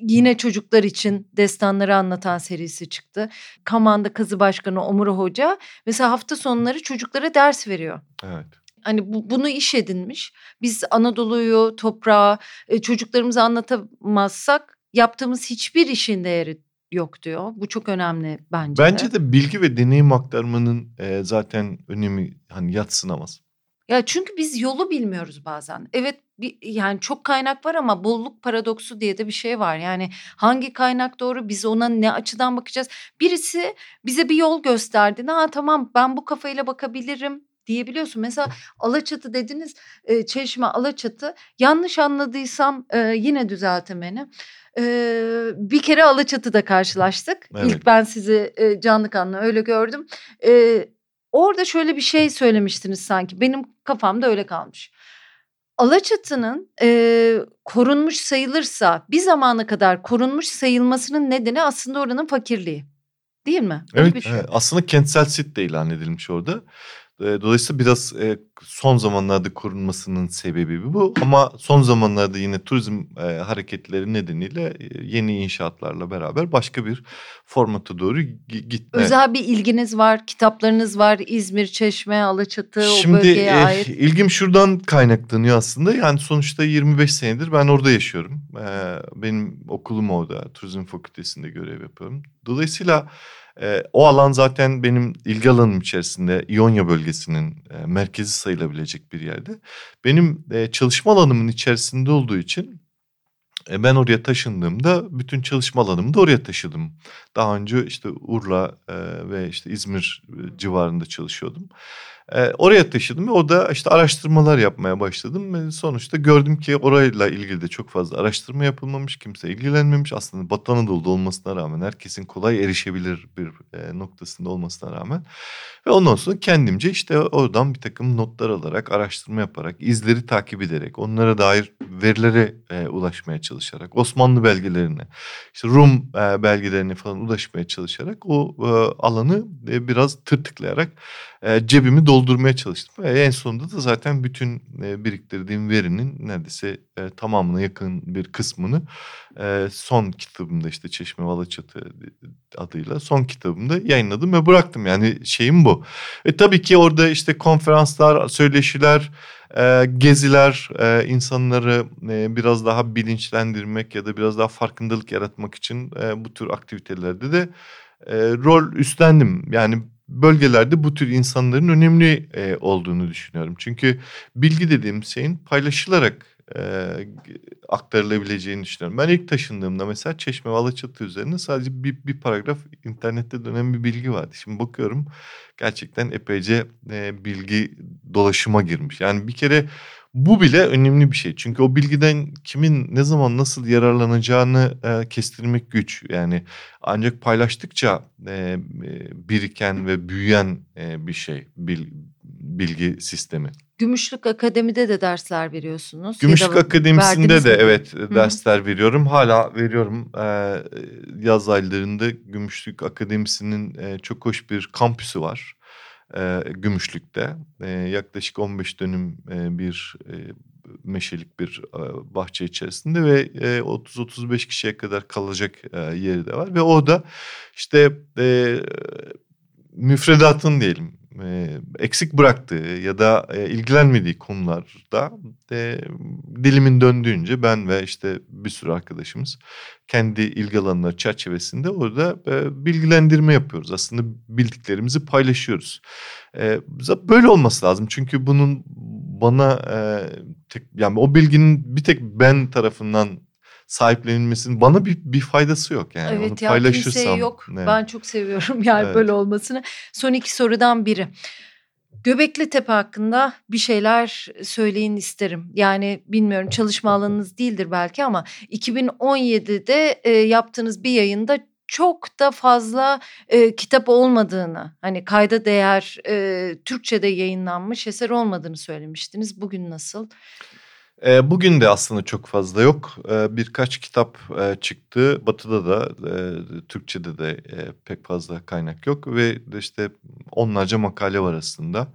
yine çocuklar için destanları anlatan serisi çıktı. Kaman'da kazı başkanı Omura Hoca mesela hafta sonları çocuklara ders veriyor. Evet hani bu, bunu iş edinmiş. Biz Anadolu'yu, toprağı e, çocuklarımıza anlatamazsak yaptığımız hiçbir işin değeri yok diyor. Bu çok önemli bence. Bence de, de bilgi ve deneyim aktarmanın e, zaten önemi hani yatsınamaz. Ya çünkü biz yolu bilmiyoruz bazen. Evet bir, yani çok kaynak var ama bolluk paradoksu diye de bir şey var. Yani hangi kaynak doğru biz ona ne açıdan bakacağız? Birisi bize bir yol gösterdi. Ha tamam ben bu kafayla bakabilirim diyebiliyorsun. Mesela Alaçatı dediniz e, Çeşme Alaçatı yanlış anladıysam e, yine düzeltin beni. E, bir kere Alaçatı'da karşılaştık. Evet. İlk ben sizi e, canlı kanlı öyle gördüm. E, orada şöyle bir şey söylemiştiniz sanki benim kafamda öyle kalmış. Alaçatı'nın e, korunmuş sayılırsa bir zamana kadar korunmuş sayılmasının nedeni aslında oranın fakirliği. Değil mi? Öyle evet, bir şey. aslında kentsel sit de ilan edilmiş orada. Dolayısıyla biraz son zamanlarda korunmasının sebebi bu. Ama son zamanlarda yine turizm hareketleri nedeniyle yeni inşaatlarla beraber başka bir formata doğru gitme. Özel bir ilginiz var, kitaplarınız var. İzmir, Çeşme, Alaçatı Şimdi, o bölgeye e, ait. Şimdi ilgim şuradan kaynaklanıyor aslında. Yani sonuçta 25 senedir ben orada yaşıyorum. Benim okulum orada. Turizm Fakültesi'nde görev yapıyorum. Dolayısıyla e, o alan zaten benim ilgi alanım içerisinde İonya bölgesinin e, merkezi sayılabilecek bir yerde. Benim e, çalışma alanımın içerisinde olduğu için E ben oraya taşındığımda bütün çalışma alanımı da oraya taşıdım. Daha önce işte Urla e, ve işte İzmir e, civarında çalışıyordum. E, oraya taşıdım ve orada işte araştırmalar yapmaya başladım. Ve sonuçta gördüm ki orayla ilgili de çok fazla araştırma yapılmamış. Kimse ilgilenmemiş. Aslında Batı Anadolu'da olmasına rağmen herkesin kolay erişebilir bir e, noktasında olmasına rağmen. Ve ondan sonra kendimce işte oradan bir takım notlar alarak, araştırma yaparak, izleri takip ederek, onlara dair verilere e, ulaşmaya çalışarak, Osmanlı belgelerine, işte Rum belgelerine falan ulaşmaya çalışarak o alanı biraz tırtıklayarak e, cebimi doldurmaya çalıştım. E, en sonunda da zaten bütün e, biriktirdiğim verinin neredeyse e, tamamına yakın bir kısmını e, son kitabımda işte Çeşme Valaçatı adıyla son kitabımda yayınladım ve bıraktım. Yani şeyim bu. E, tabii ki orada işte konferanslar, söyleşiler, geziler, insanları biraz daha bilinçlendirmek ya da biraz daha farkındalık yaratmak için bu tür aktivitelerde de rol üstlendim. Yani bölgelerde bu tür insanların önemli e, olduğunu düşünüyorum. Çünkü bilgi dediğim şeyin paylaşılarak e, aktarılabileceğini düşünüyorum. Ben ilk taşındığımda mesela Çeşme ve Alaçatı üzerine sadece bir, bir paragraf internette dönen bir bilgi vardı. Şimdi bakıyorum gerçekten epeyce e, bilgi dolaşıma girmiş. Yani bir kere bu bile önemli bir şey. Çünkü o bilgiden kimin ne zaman nasıl yararlanacağını e, kestirmek güç. Yani ancak paylaştıkça e, biriken ve büyüyen e, bir şey bil, bilgi sistemi. Gümüşlük Akademi'de de dersler veriyorsunuz. Gümüşlük Akademisi'nde de mi? evet Hı-hı. dersler veriyorum. Hala veriyorum. Ee, yaz aylarında Gümüşlük Akademisi'nin e, çok hoş bir kampüsü var e, Gümüşlük'te. E, yaklaşık 15 dönüm e, bir e, meşelik bir e, bahçe içerisinde ve e, 30-35 kişiye kadar kalacak e, yeri de var. Ve o da işte e, müfredatın diyelim e, eksik bıraktığı ya da e, ilgilenmediği konularda e, dilimin döndüğünce ben ve işte bir sürü arkadaşımız kendi ilgi alanları çerçevesinde orada e, bilgilendirme yapıyoruz. Aslında bildiklerimizi paylaşıyoruz. E, böyle olması lazım çünkü bunun bana e, tek, yani o bilginin bir tek ben tarafından sahiplenilmesinin bana bir bir faydası yok yani. Evet Onu ya paylaşırsam, kimseye yok. Evet. Ben çok seviyorum yani evet. böyle olmasını. Son iki sorudan biri. Göbekli Tepe hakkında bir şeyler söyleyin isterim. Yani bilmiyorum çalışma alanınız değildir belki ama 2017'de e, yaptığınız bir yayında çok da fazla e, kitap olmadığını hani kayda değer e, Türkçe'de yayınlanmış eser olmadığını söylemiştiniz. Bugün nasıl? E, bugün de aslında çok fazla yok. E, birkaç kitap e, çıktı. Batı'da da, e, Türkçe'de de e, pek fazla kaynak yok. Ve işte onlarca makale var aslında.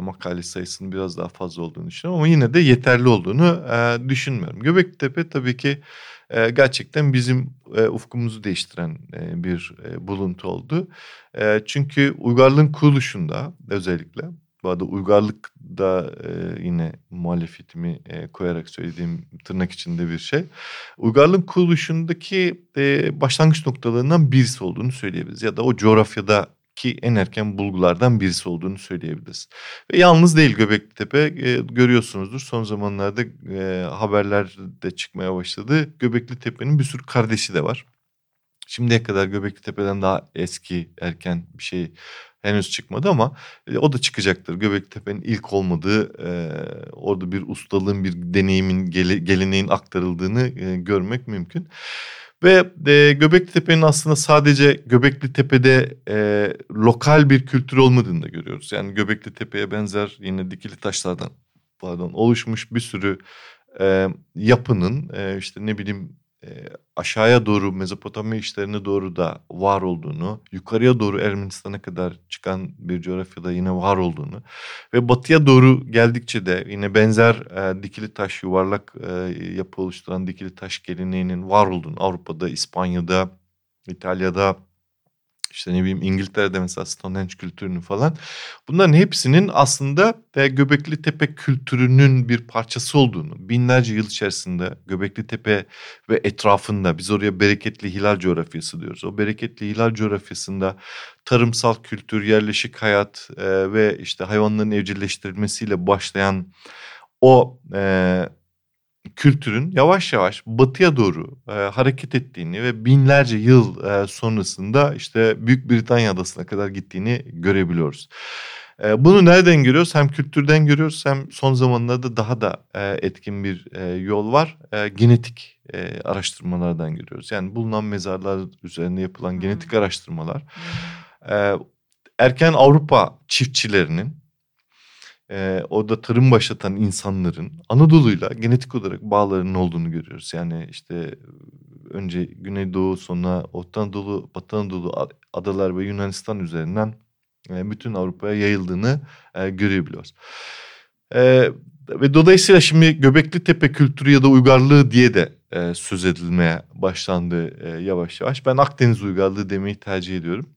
Makale sayısının biraz daha fazla olduğunu düşünüyorum. Ama yine de yeterli olduğunu düşünmüyorum. Göbektepe tabii ki gerçekten bizim ufkumuzu değiştiren bir buluntu oldu. Çünkü uygarlığın kuruluşunda özellikle bu arada uygarlık da e, yine muhalefetimi e, koyarak söylediğim tırnak içinde bir şey. Uygarlığın kuruluşundaki e, başlangıç noktalarından birisi olduğunu söyleyebiliriz. Ya da o coğrafyada ki en erken bulgulardan birisi olduğunu söyleyebiliriz. Ve yalnız değil Göbekli Tepe e, görüyorsunuzdur son zamanlarda e, haberler de çıkmaya başladı. Göbekli Tepe'nin bir sürü kardeşi de var. Şimdiye kadar Göbekli Tepe'den daha eski erken bir şey henüz çıkmadı ama e, o da çıkacaktır. Göbektepe'nin ilk olmadığı e, orada bir ustalığın bir deneyimin gele, geleneğin aktarıldığını e, görmek mümkün. Ve e, Göbekli Tepe'nin aslında sadece Göbekli Tepe'de e, lokal bir kültür olmadığını da görüyoruz. Yani Göbekli Tepe'ye benzer yine dikili taşlardan pardon oluşmuş bir sürü e, yapının e, işte ne bileyim aşağıya doğru Mezopotamya işlerine doğru da var olduğunu, yukarıya doğru Ermenistan'a kadar çıkan bir coğrafyada yine var olduğunu ve batıya doğru geldikçe de yine benzer e, dikili taş yuvarlak e, yapı oluşturan dikili taş geleneğinin var olduğunu Avrupa'da, İspanya'da, İtalya'da işte ne bileyim İngiltere'de mesela Stonehenge kültürünü falan. Bunların hepsinin aslında ve Göbekli Tepe kültürünün bir parçası olduğunu binlerce yıl içerisinde Göbekli Tepe ve etrafında biz oraya bereketli hilal coğrafyası diyoruz. O bereketli hilal coğrafyasında tarımsal kültür, yerleşik hayat e, ve işte hayvanların evcilleştirilmesiyle başlayan o e, kültürün yavaş yavaş batıya doğru e, hareket ettiğini ve binlerce yıl e, sonrasında işte Büyük Britanya adasına kadar gittiğini görebiliyoruz. E, bunu nereden görüyoruz? Hem kültürden görüyoruz hem son zamanlarda daha da e, etkin bir e, yol var. E, genetik e, araştırmalardan görüyoruz. Yani bulunan mezarlar üzerinde yapılan hmm. genetik araştırmalar. Hmm. E, erken Avrupa çiftçilerinin e, orada tarım başlatan insanların Anadolu'yla genetik olarak bağlarının olduğunu görüyoruz. Yani işte önce Güneydoğu sonra Orta Anadolu, Batı Anadolu adalar ve Yunanistan üzerinden e, bütün Avrupa'ya yayıldığını e, görebiliyoruz. E, ve dolayısıyla şimdi Göbekli Tepe kültürü ya da uygarlığı diye de e, söz edilmeye başlandı e, yavaş yavaş. Ben Akdeniz uygarlığı demeyi tercih ediyorum.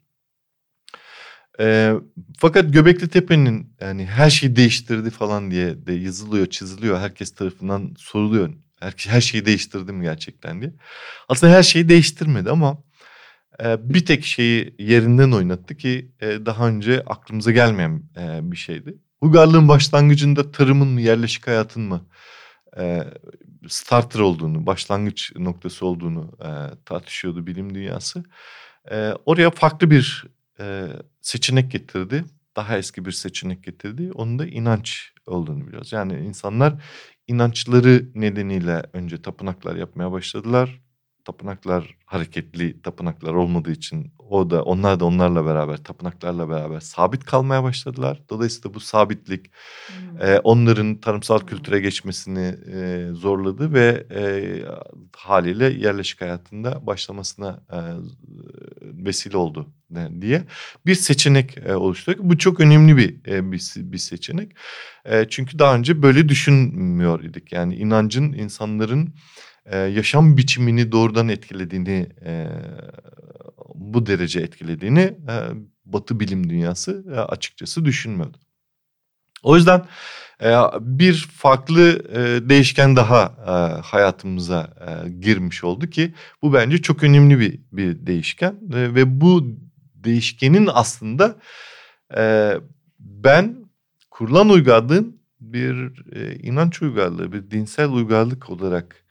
E, fakat Göbekli Tepe'nin yani her şeyi değiştirdi falan diye de yazılıyor, çiziliyor. Herkes tarafından soruluyor. Her, her şeyi değiştirdi mi gerçekten diye. Aslında her şeyi değiştirmedi ama e, bir tek şeyi yerinden oynattı ki e, daha önce aklımıza gelmeyen e, bir şeydi. Uygarlığın başlangıcında tarımın mı, yerleşik hayatın mı e, starter olduğunu, başlangıç noktası olduğunu e, tartışıyordu bilim dünyası. E, oraya farklı bir e, seçenek getirdi. Daha eski bir seçenek getirdi. Onun da inanç olduğunu biliyoruz. Yani insanlar inançları nedeniyle önce tapınaklar yapmaya başladılar. Tapınaklar hareketli tapınaklar olmadığı için o da onlar da onlarla beraber tapınaklarla beraber sabit kalmaya başladılar. Dolayısıyla bu sabitlik hmm. e, onların tarımsal kültüre geçmesini e, zorladı ve e, haliyle yerleşik hayatında başlamasına e, vesile oldu diye bir seçenek e, oluştu. Bu çok önemli bir e, bir, bir seçenek. E, çünkü daha önce böyle düşünmüyor idik. Yani inancın insanların e, yaşam biçimini doğrudan etkilediğini e, bu derece etkilediğini e, Batı bilim dünyası e, açıkçası düşünmüyordu. O yüzden e, bir farklı e, değişken daha e, hayatımıza e, girmiş oldu ki bu bence çok önemli bir bir değişken e, ve bu değişkenin aslında e, ben kurulan uygarlığın bir e, inanç uygarlığı, bir dinsel uygarlık olarak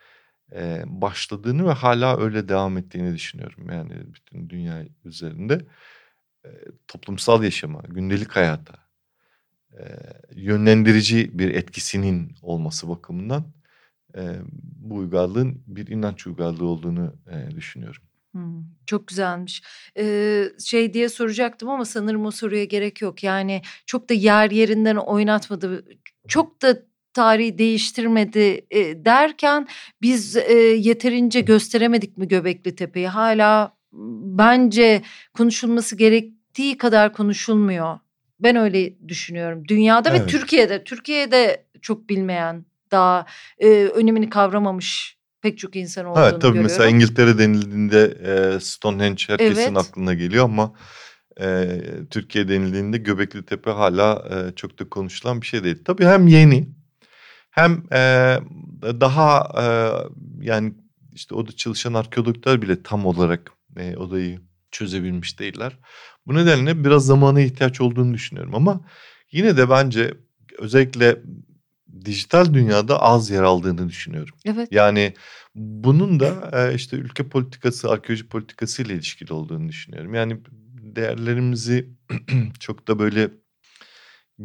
e, başladığını ve hala öyle devam ettiğini düşünüyorum. Yani bütün dünya üzerinde e, toplumsal yaşama, gündelik hayata e, yönlendirici bir etkisinin olması bakımından e, bu uygarlığın bir inanç uygarlığı olduğunu e, düşünüyorum. Hmm, çok güzelmiş. Ee, şey diye soracaktım ama sanırım o soruya gerek yok. Yani çok da yer yerinden oynatmadı. Çok da tarihi değiştirmedi e, derken biz e, yeterince gösteremedik mi Göbekli Tepe'yi? Hala bence konuşulması gerektiği kadar konuşulmuyor. Ben öyle düşünüyorum. Dünyada evet. ve Türkiye'de. Türkiye'de çok bilmeyen, daha e, önemini kavramamış pek çok insan olduğunu evet, tabii görüyorum. Mesela İngiltere denildiğinde e, Stonehenge herkesin evet. aklına geliyor ama e, Türkiye denildiğinde Göbekli Tepe hala e, çok da konuşulan bir şey değil. Tabii hem yeni hem e, daha e, yani işte orada çalışan arkeologlar bile tam olarak e, odayı çözebilmiş değiller. Bu nedenle biraz zamana ihtiyaç olduğunu düşünüyorum ama yine de bence özellikle dijital dünyada az yer aldığını düşünüyorum. Evet. Yani bunun da e, işte ülke politikası, arkeoloji politikası ile ilişkili olduğunu düşünüyorum. Yani değerlerimizi çok da böyle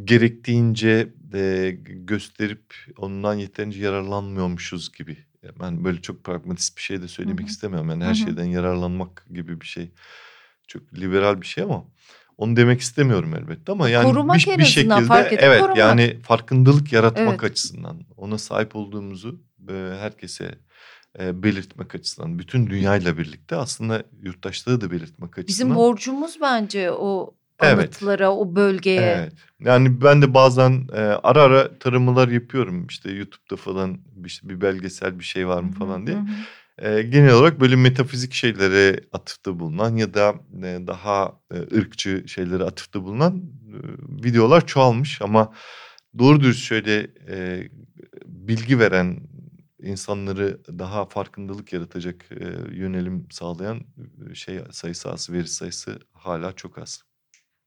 gerektiğince de gösterip ondan yeterince yararlanmıyormuşuz gibi. Ben böyle çok pragmatist bir şey de söylemek Hı-hı. istemiyorum. Yani her Hı-hı. şeyden yararlanmak gibi bir şey. Çok liberal bir şey ama onu demek istemiyorum elbette ama yani korumak bir, bir şekilde fark evet korumak. yani farkındalık yaratmak evet. açısından ona sahip olduğumuzu e, herkese e, belirtmek açısından bütün dünyayla birlikte aslında yurttaşlığı da belirtmek açısından. Bizim borcumuz bence o anıtlara, evet. o bölgeye. Evet. Yani ben de bazen e, ara ara taramalar yapıyorum. İşte YouTube'da falan işte bir belgesel bir şey var mı falan diye. E, genel olarak böyle metafizik şeylere atıfta bulunan ya da e, daha e, ırkçı şeylere atıfta bulunan e, videolar çoğalmış ama doğru dürüst şöyle e, bilgi veren insanları daha farkındalık yaratacak e, yönelim sağlayan e, şey sayısı az, veri sayısı hala çok az.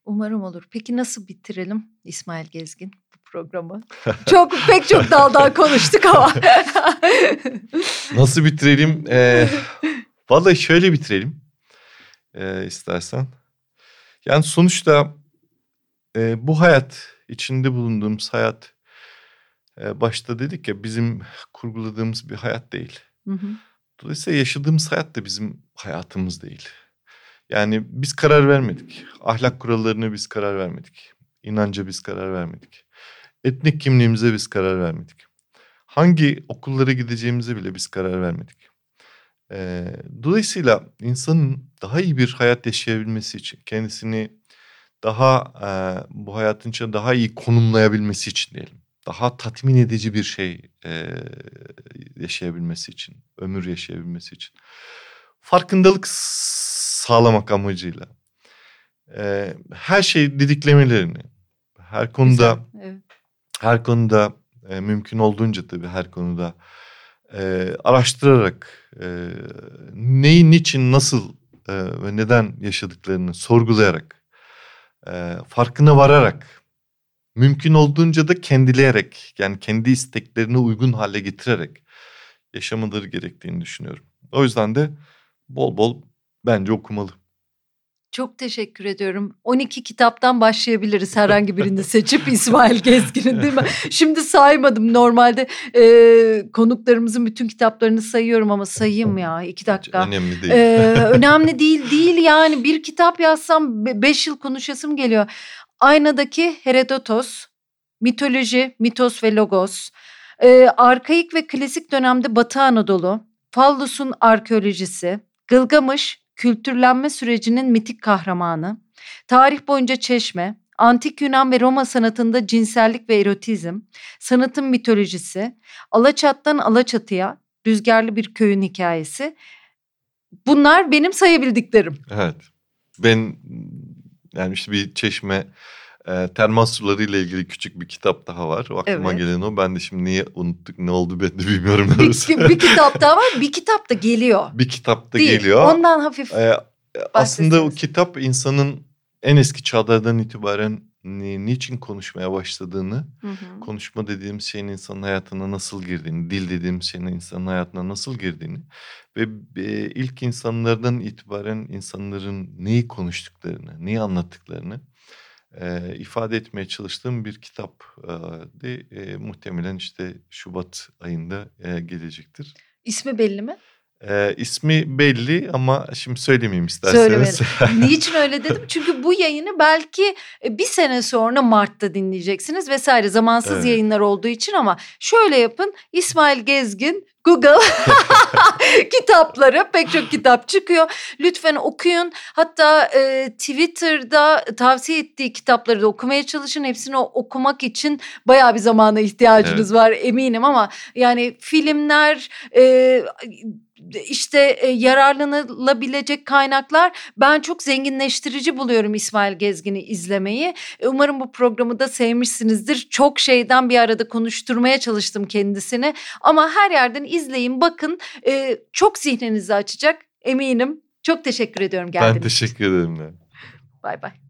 Umarım olur. Peki nasıl bitirelim İsmail Gezgin bu programı. Çok pek çok daldan konuştuk ama. Nasıl bitirelim? Ee, vallahi şöyle bitirelim e, istersen. Yani sonuçta e, bu hayat, içinde bulunduğumuz hayat e, başta dedik ya bizim kurguladığımız bir hayat değil. Hı hı. Dolayısıyla yaşadığımız hayat da bizim hayatımız değil. Yani biz karar vermedik. Ahlak kurallarını biz karar vermedik. İnanca biz karar vermedik. Etnik kimliğimize biz karar vermedik. Hangi okullara gideceğimize bile biz karar vermedik. Ee, dolayısıyla insanın daha iyi bir hayat yaşayabilmesi için, kendisini daha e, bu hayatın içinde daha iyi konumlayabilmesi için diyelim. Daha tatmin edici bir şey e, yaşayabilmesi için, ömür yaşayabilmesi için. Farkındalık sağlamak amacıyla. E, her şey didiklemelerini, her konuda Güzel, evet. her konuda e, mümkün olduğunca tabii her konuda e, araştırarak e, neyi, niçin, nasıl e, ve neden yaşadıklarını sorgulayarak, e, farkına vararak, mümkün olduğunca da kendileyerek, yani kendi isteklerine uygun hale getirerek yaşamaları gerektiğini düşünüyorum. O yüzden de bol bol bence okumalı. Çok teşekkür ediyorum. 12 kitaptan başlayabiliriz herhangi birini seçip İsmail Gezgin'in değil mi? Şimdi saymadım normalde e, konuklarımızın bütün kitaplarını sayıyorum ama sayayım ya iki dakika. Önemli değil. E, önemli değil değil yani bir kitap yazsam beş yıl konuşasım geliyor. Aynadaki Herodotos, mitoloji, mitos ve logos, e, arkaik ve klasik dönemde Batı Anadolu, Fallus'un arkeolojisi, Gılgamış, kültürlenme sürecinin mitik kahramanı, tarih boyunca Çeşme, Antik Yunan ve Roma sanatında cinsellik ve erotizm, sanatın mitolojisi, Alaçat'tan Alaçatı'ya rüzgarlı bir köyün hikayesi. Bunlar benim sayabildiklerim. Evet. Ben yani işte bir çeşme e, termal suları ile ilgili küçük bir kitap daha var. O aklıma evet. gelen o. Ben de şimdi niye unuttuk ne oldu ben de bilmiyorum. Bir, bir kitap daha var. Bir kitap da geliyor. Bir kitap da Değil. geliyor. Ondan hafif ee, Aslında o kitap insanın en eski çağlardan itibaren ni, niçin konuşmaya başladığını, hı hı. konuşma dediğim şeyin insanın hayatına nasıl girdiğini, dil dediğim şeyin insanın hayatına nasıl girdiğini ve e, ilk insanlardan itibaren insanların neyi konuştuklarını, neyi anlattıklarını e, ifade etmeye çalıştığım bir kitap e, de e, muhtemelen işte Şubat ayında e, gelecektir. İsmi belli mi? E, ismi belli ama şimdi söylemeyeyim isterseniz. Niçin öyle dedim? Çünkü bu yayını belki bir sene sonra Mart'ta dinleyeceksiniz vesaire zamansız evet. yayınlar olduğu için ama şöyle yapın İsmail Gezgin Google kitapları pek çok kitap çıkıyor. Lütfen okuyun. Hatta e, Twitter'da tavsiye ettiği kitapları da okumaya çalışın. Hepsini okumak için bayağı bir zamana ihtiyacınız evet. var eminim ama yani filmler e, işte e, yararlanılabilecek kaynaklar ben çok zenginleştirici buluyorum İsmail Gezgin'i izlemeyi. E, umarım bu programı da sevmişsinizdir. Çok şeyden bir arada konuşturmaya çalıştım kendisini ama her yerden izleyin bakın e, çok zihninizi açacak eminim. Çok teşekkür ediyorum geldiğiniz Ben teşekkür ederim. Bay bay.